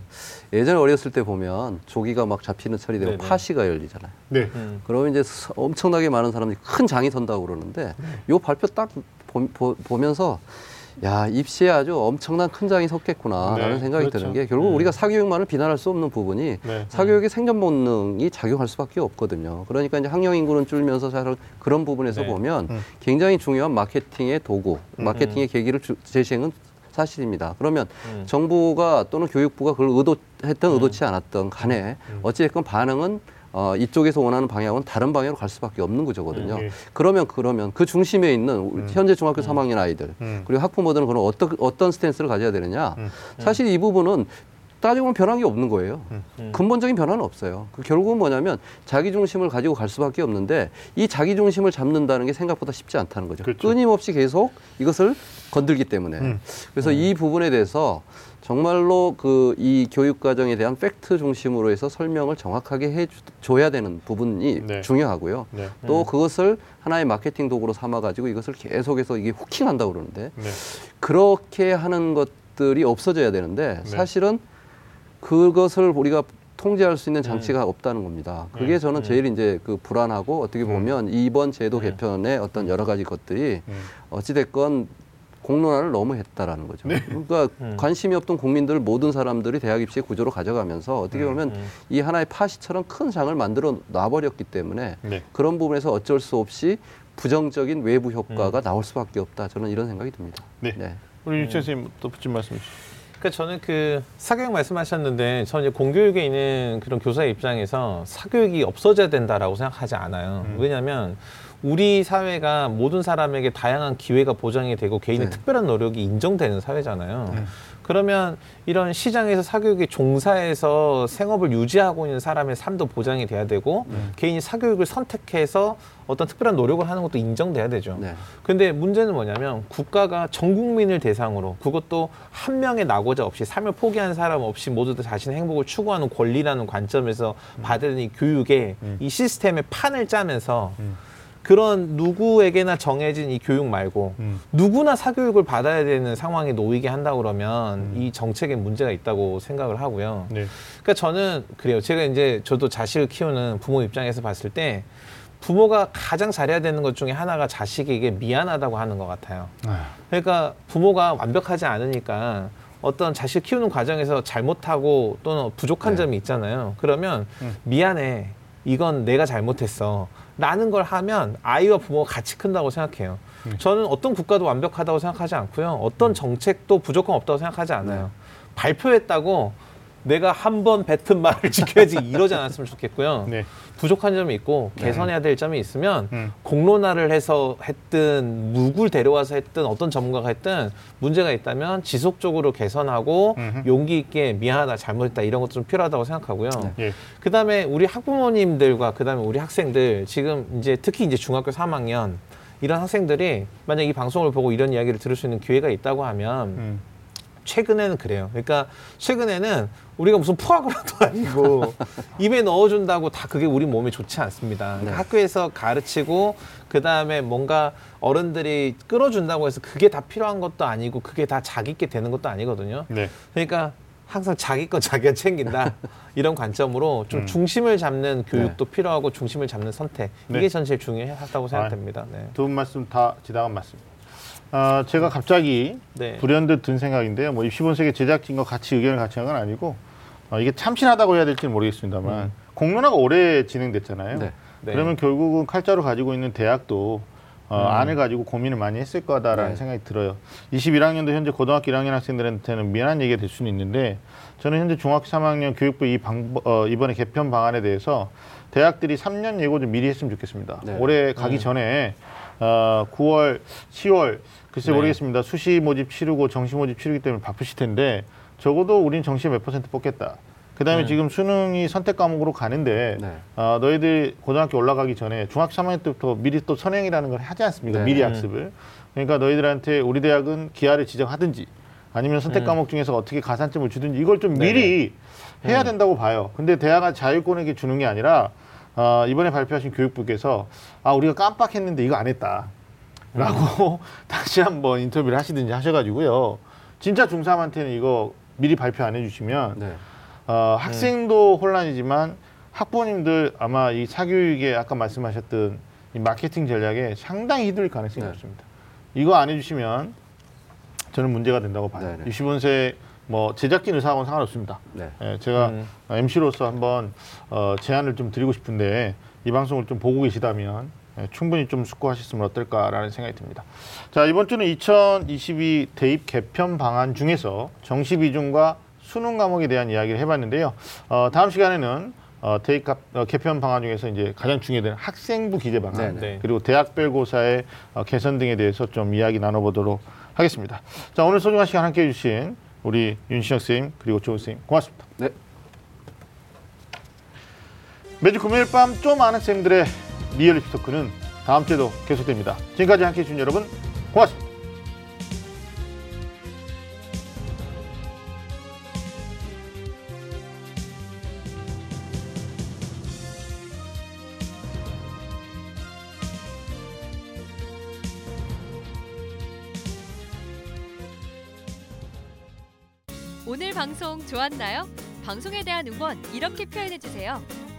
예전에 어렸을 때 보면 조기가 막 잡히는 철이 되면 네네. 파시가 열리잖아요. 네. 음. 그러면 이제 서- 엄청나게 많은 사람들이 큰 장이 선다고 그러는데 네. 요 발표 딱 보, 면서 야 입시에 아주 엄청난 큰 장이 섰겠구나라는 네, 생각이 그렇죠. 드는 게 결국 음. 우리가 사교육만을 비난할 수 없는 부분이 네. 사교육의 생존 본능이 작용할 수밖에 없거든요. 그러니까 이제 학령 인구는 줄면서 잘 그런 부분에서 네. 보면 음. 굉장히 중요한 마케팅의 도구, 마케팅의 계기를 주- 제시한 건 사실입니다. 그러면 음. 정부가 또는 교육부가 그걸 의도했던 의도치 않았던 간에 음. 어찌됐건 반응은 어, 이쪽에서 원하는 방향은 다른 방향으로 갈 수밖에 없는 구조거든요. 음, 예. 그러면 그러면 그 중심에 있는 우리 현재 중학교 3학년 아이들 음. 그리고 학부모들은 그럼 어떤 어떤 스탠스를 가져야 되느냐? 음. 사실 이 부분은 따지고 보면 변한 게 없는 거예요. 음. 근본적인 변화는 없어요. 그 결국은 뭐냐면 자기 중심을 가지고 갈 수밖에 없는데 이 자기 중심을 잡는다는 게 생각보다 쉽지 않다는 거죠. 그렇죠. 끊임없이 계속 이것을 건들기 때문에. 음. 그래서 이 부분에 대해서 정말로 그 이 교육 과정에 대한 팩트 중심으로 해서 설명을 정확하게 해 줘야 되는 부분이 네. 중요하고요. 네. 또 그것을 하나의 마케팅 도구로 삼아 가지고 이것을 계속해서 이게 후킹한다고 그러는데 네. 그렇게 하는 것들이 없어져야 되는데 네. 사실은 그것을 우리가 통제할 수 있는 장치가 없다는 겁니다. 그게 네. 저는 음. 제일 이제 그 불안하고 어떻게 보면 이번 제도 네. 개편의 어떤 여러 가지 것들이 음. 어찌됐건 공론화를 너무 했다라는 거죠. 그러니까 음. 관심이 없던 국민들 모든 사람들이 대학 입시 구조로 가져가면서 어떻게 보면 음. 이 하나의 파시처럼 큰 장을 만들어 놔버렸기 때문에 네. 그런 부분에서 어쩔 수 없이 부정적인 외부 효과가 나올 수밖에 없다. 저는 이런 생각이 듭니다. 네. 네. 우리 윤 선생님 또 붙인 말씀 주시죠. 그러니까 저는 그 사교육 말씀하셨는데 저는 이제 공교육에 있는 그런 교사의 입장에서 사교육이 없어져야 된다라고 생각하지 않아요. 음. 왜냐하면 우리 사회가 모든 사람에게 다양한 기회가 보장이 되고 개인의 네. 특별한 노력이 인정되는 사회잖아요. 음. 그러면 이런 시장에서 사교육에 종사해서 생업을 유지하고 있는 사람의 삶도 보장이 돼야 되고 음. 개인이 사교육을 선택해서 어떤 특별한 노력을 하는 것도 인정돼야 되죠. 네. 근데 문제는 뭐냐면 국가가 전 국민을 대상으로 그것도 한 명의 낙오자 없이 삶을 포기한 사람 없이 모두 다 자신의 행복을 추구하는 권리라는 관점에서 받은 이 교육에 음. 이 시스템의 판을 짜면서 음. 그런 누구에게나 정해진 이 교육 말고 음. 누구나 사교육을 받아야 되는 상황에 놓이게 한다 그러면 음. 이 정책에 문제가 있다고 생각을 하고요. 네. 그러니까 저는 그래요. 제가 이제 저도 자식을 키우는 부모 입장에서 봤을 때 부모가 가장 잘해야 되는 것 중에 하나가 자식에게 미안하다고 하는 것 같아요. 아, 그러니까 부모가 완벽하지 않으니까 어떤 자식 키우는 과정에서 잘못하고 또는 부족한 네. 점이 있잖아요. 그러면 음. 미안해. 이건 내가 잘못했어. 라는 걸 하면 아이와 부모가 같이 큰다고 생각해요. 음. 저는 어떤 국가도 완벽하다고 생각하지 않고요. 어떤 정책도 부족함 없다고 생각하지 않아요. 발표했다고 내가 한 번 뱉은 말을 지켜야지 (laughs) 이러지 않았으면 좋겠고요. 네. 부족한 점이 있고 네. 개선해야 될 점이 있으면 음. 공론화를 해서 했든 누굴 데려와서 했든 어떤 전문가가 했든 문제가 있다면 지속적으로 개선하고 음흠. 용기 있게 미안하다 잘못했다 이런 것도 좀 필요하다고 생각하고요. 네. 예. 그다음에 우리 학부모님들과 그다음에 우리 학생들 지금 이제 특히 이제 중학교 3학년 이런 학생들이 만약 이 방송을 보고 이런 이야기를 들을 수 있는 기회가 있다고 하면 음. 최근에는 그래요. 그러니까 최근에는 우리가 무슨 푸아그라도 (laughs) 아니고 입에 넣어준다고 다 그게 우리 몸에 좋지 않습니다. 그러니까 네. 학교에서 가르치고 그 다음에 뭔가 어른들이 끌어준다고 해서 그게 다 필요한 것도 아니고 그게 다 자기께 되는 것도 아니거든요. 네. 그러니까 항상 자기 거 자기가 챙긴다 (laughs) 이런 관점으로 좀 음. 중심을 잡는 교육도 필요하고 중심을 잡는 선택 네. 이게 전 제일 중요하다고 생각됩니다. 네. 두 분 말씀 다 지당한 맞습니다. 아, 제가 갑자기 네. 불현듯 든 생각인데요. 뭐 입시 본색의 제작진과 같이 의견을 같이 한 건 아니고 어, 이게 참신하다고 해야 될지는 모르겠습니다만 공론화가 오래 진행됐잖아요. 네. 네. 그러면 결국은 칼자루 가지고 있는 대학도 어, 음. 안을 가지고 고민을 많이 했을 거다라는 네. 생각이 들어요. 21학년도 현재 고등학교 1학년 학생들한테는 미안한 얘기가 될 수는 있는데 저는 현재 중학교 3학년 교육부 이 방법 어, 이번에 개편 방안에 대해서 대학들이 3년 예고 좀 미리 했으면 좋겠습니다. 네. 올해 가기 음. 전에 어, 9월, 10월 글쎄 네. 모르겠습니다. 수시 모집 치르고 정시 모집 치르기 때문에 바쁘실 텐데 적어도 우리는 정시에 몇 퍼센트 뽑겠다. 그다음에 음. 지금 수능이 선택 과목으로 가는데 네. 어, 너희들 고등학교 올라가기 전에 중학교 3학년 때부터 미리 또 선행이라는 걸 하지 않습니까? 네. 미리 음. 학습을. 그러니까 너희들한테 우리 대학은 기하를 지정하든지 아니면 선택 음. 과목 중에서 어떻게 가산점을 주든지 이걸 좀. 미리 해야 음. 된다고 봐요. 근데 대학은 자율권에게 주는 게 아니라 어, 이번에 발표하신 교육부께서 아 우리가 깜빡했는데 이거 안 했다. 라고 (laughs) 다시 한번 인터뷰를 하시든지 하셔가지고요. 진짜 중3한테는 이거 미리 발표 안 해주시면 네. 어, 학생도 혼란이지만 학부모님들 아마 이 사교육에 아까 말씀하셨던 이 마케팅 전략에 상당히 휘둘릴 가능성이 네. 높습니다. 이거 안 해주시면 저는 문제가 된다고 봐요. 네, 네. 60원세 뭐 제작진 의사하고는 상관없습니다. 네. 예, 제가 음. MC로서 한번 어, 제안을 좀 드리고 싶은데 이 방송을 좀 보고 계시다면 예, 충분히 좀 숙고하셨으면 어떨까라는 생각이 듭니다. 자 이번 주는 2022 대입 개편 방안 중에서 정시 비중과 수능 과목에 대한 이야기를 해봤는데요. 어, 다음 시간에는 어, 대입 가- 어, 개편 방안 중에서 이제 가장 중요한 학생부 기재 방안 네, 네. 그리고 대학별 고사의 어, 개선 등에 대해서 좀 이야기 나눠보도록 하겠습니다. 자 오늘 소중한 시간 함께해 주신 우리 윤시영 선생님 그리고 조은 선생님 고맙습니다. 네. 매주 금요일 밤 좀 아는 쌤들의 리얼리티 토크는 다음 주에도 계속됩니다. 지금까지 함께해 주신 여러분 고맙습니다. 오늘 방송 좋았나요? 방송에 대한 응원 이렇게 표현해 주세요.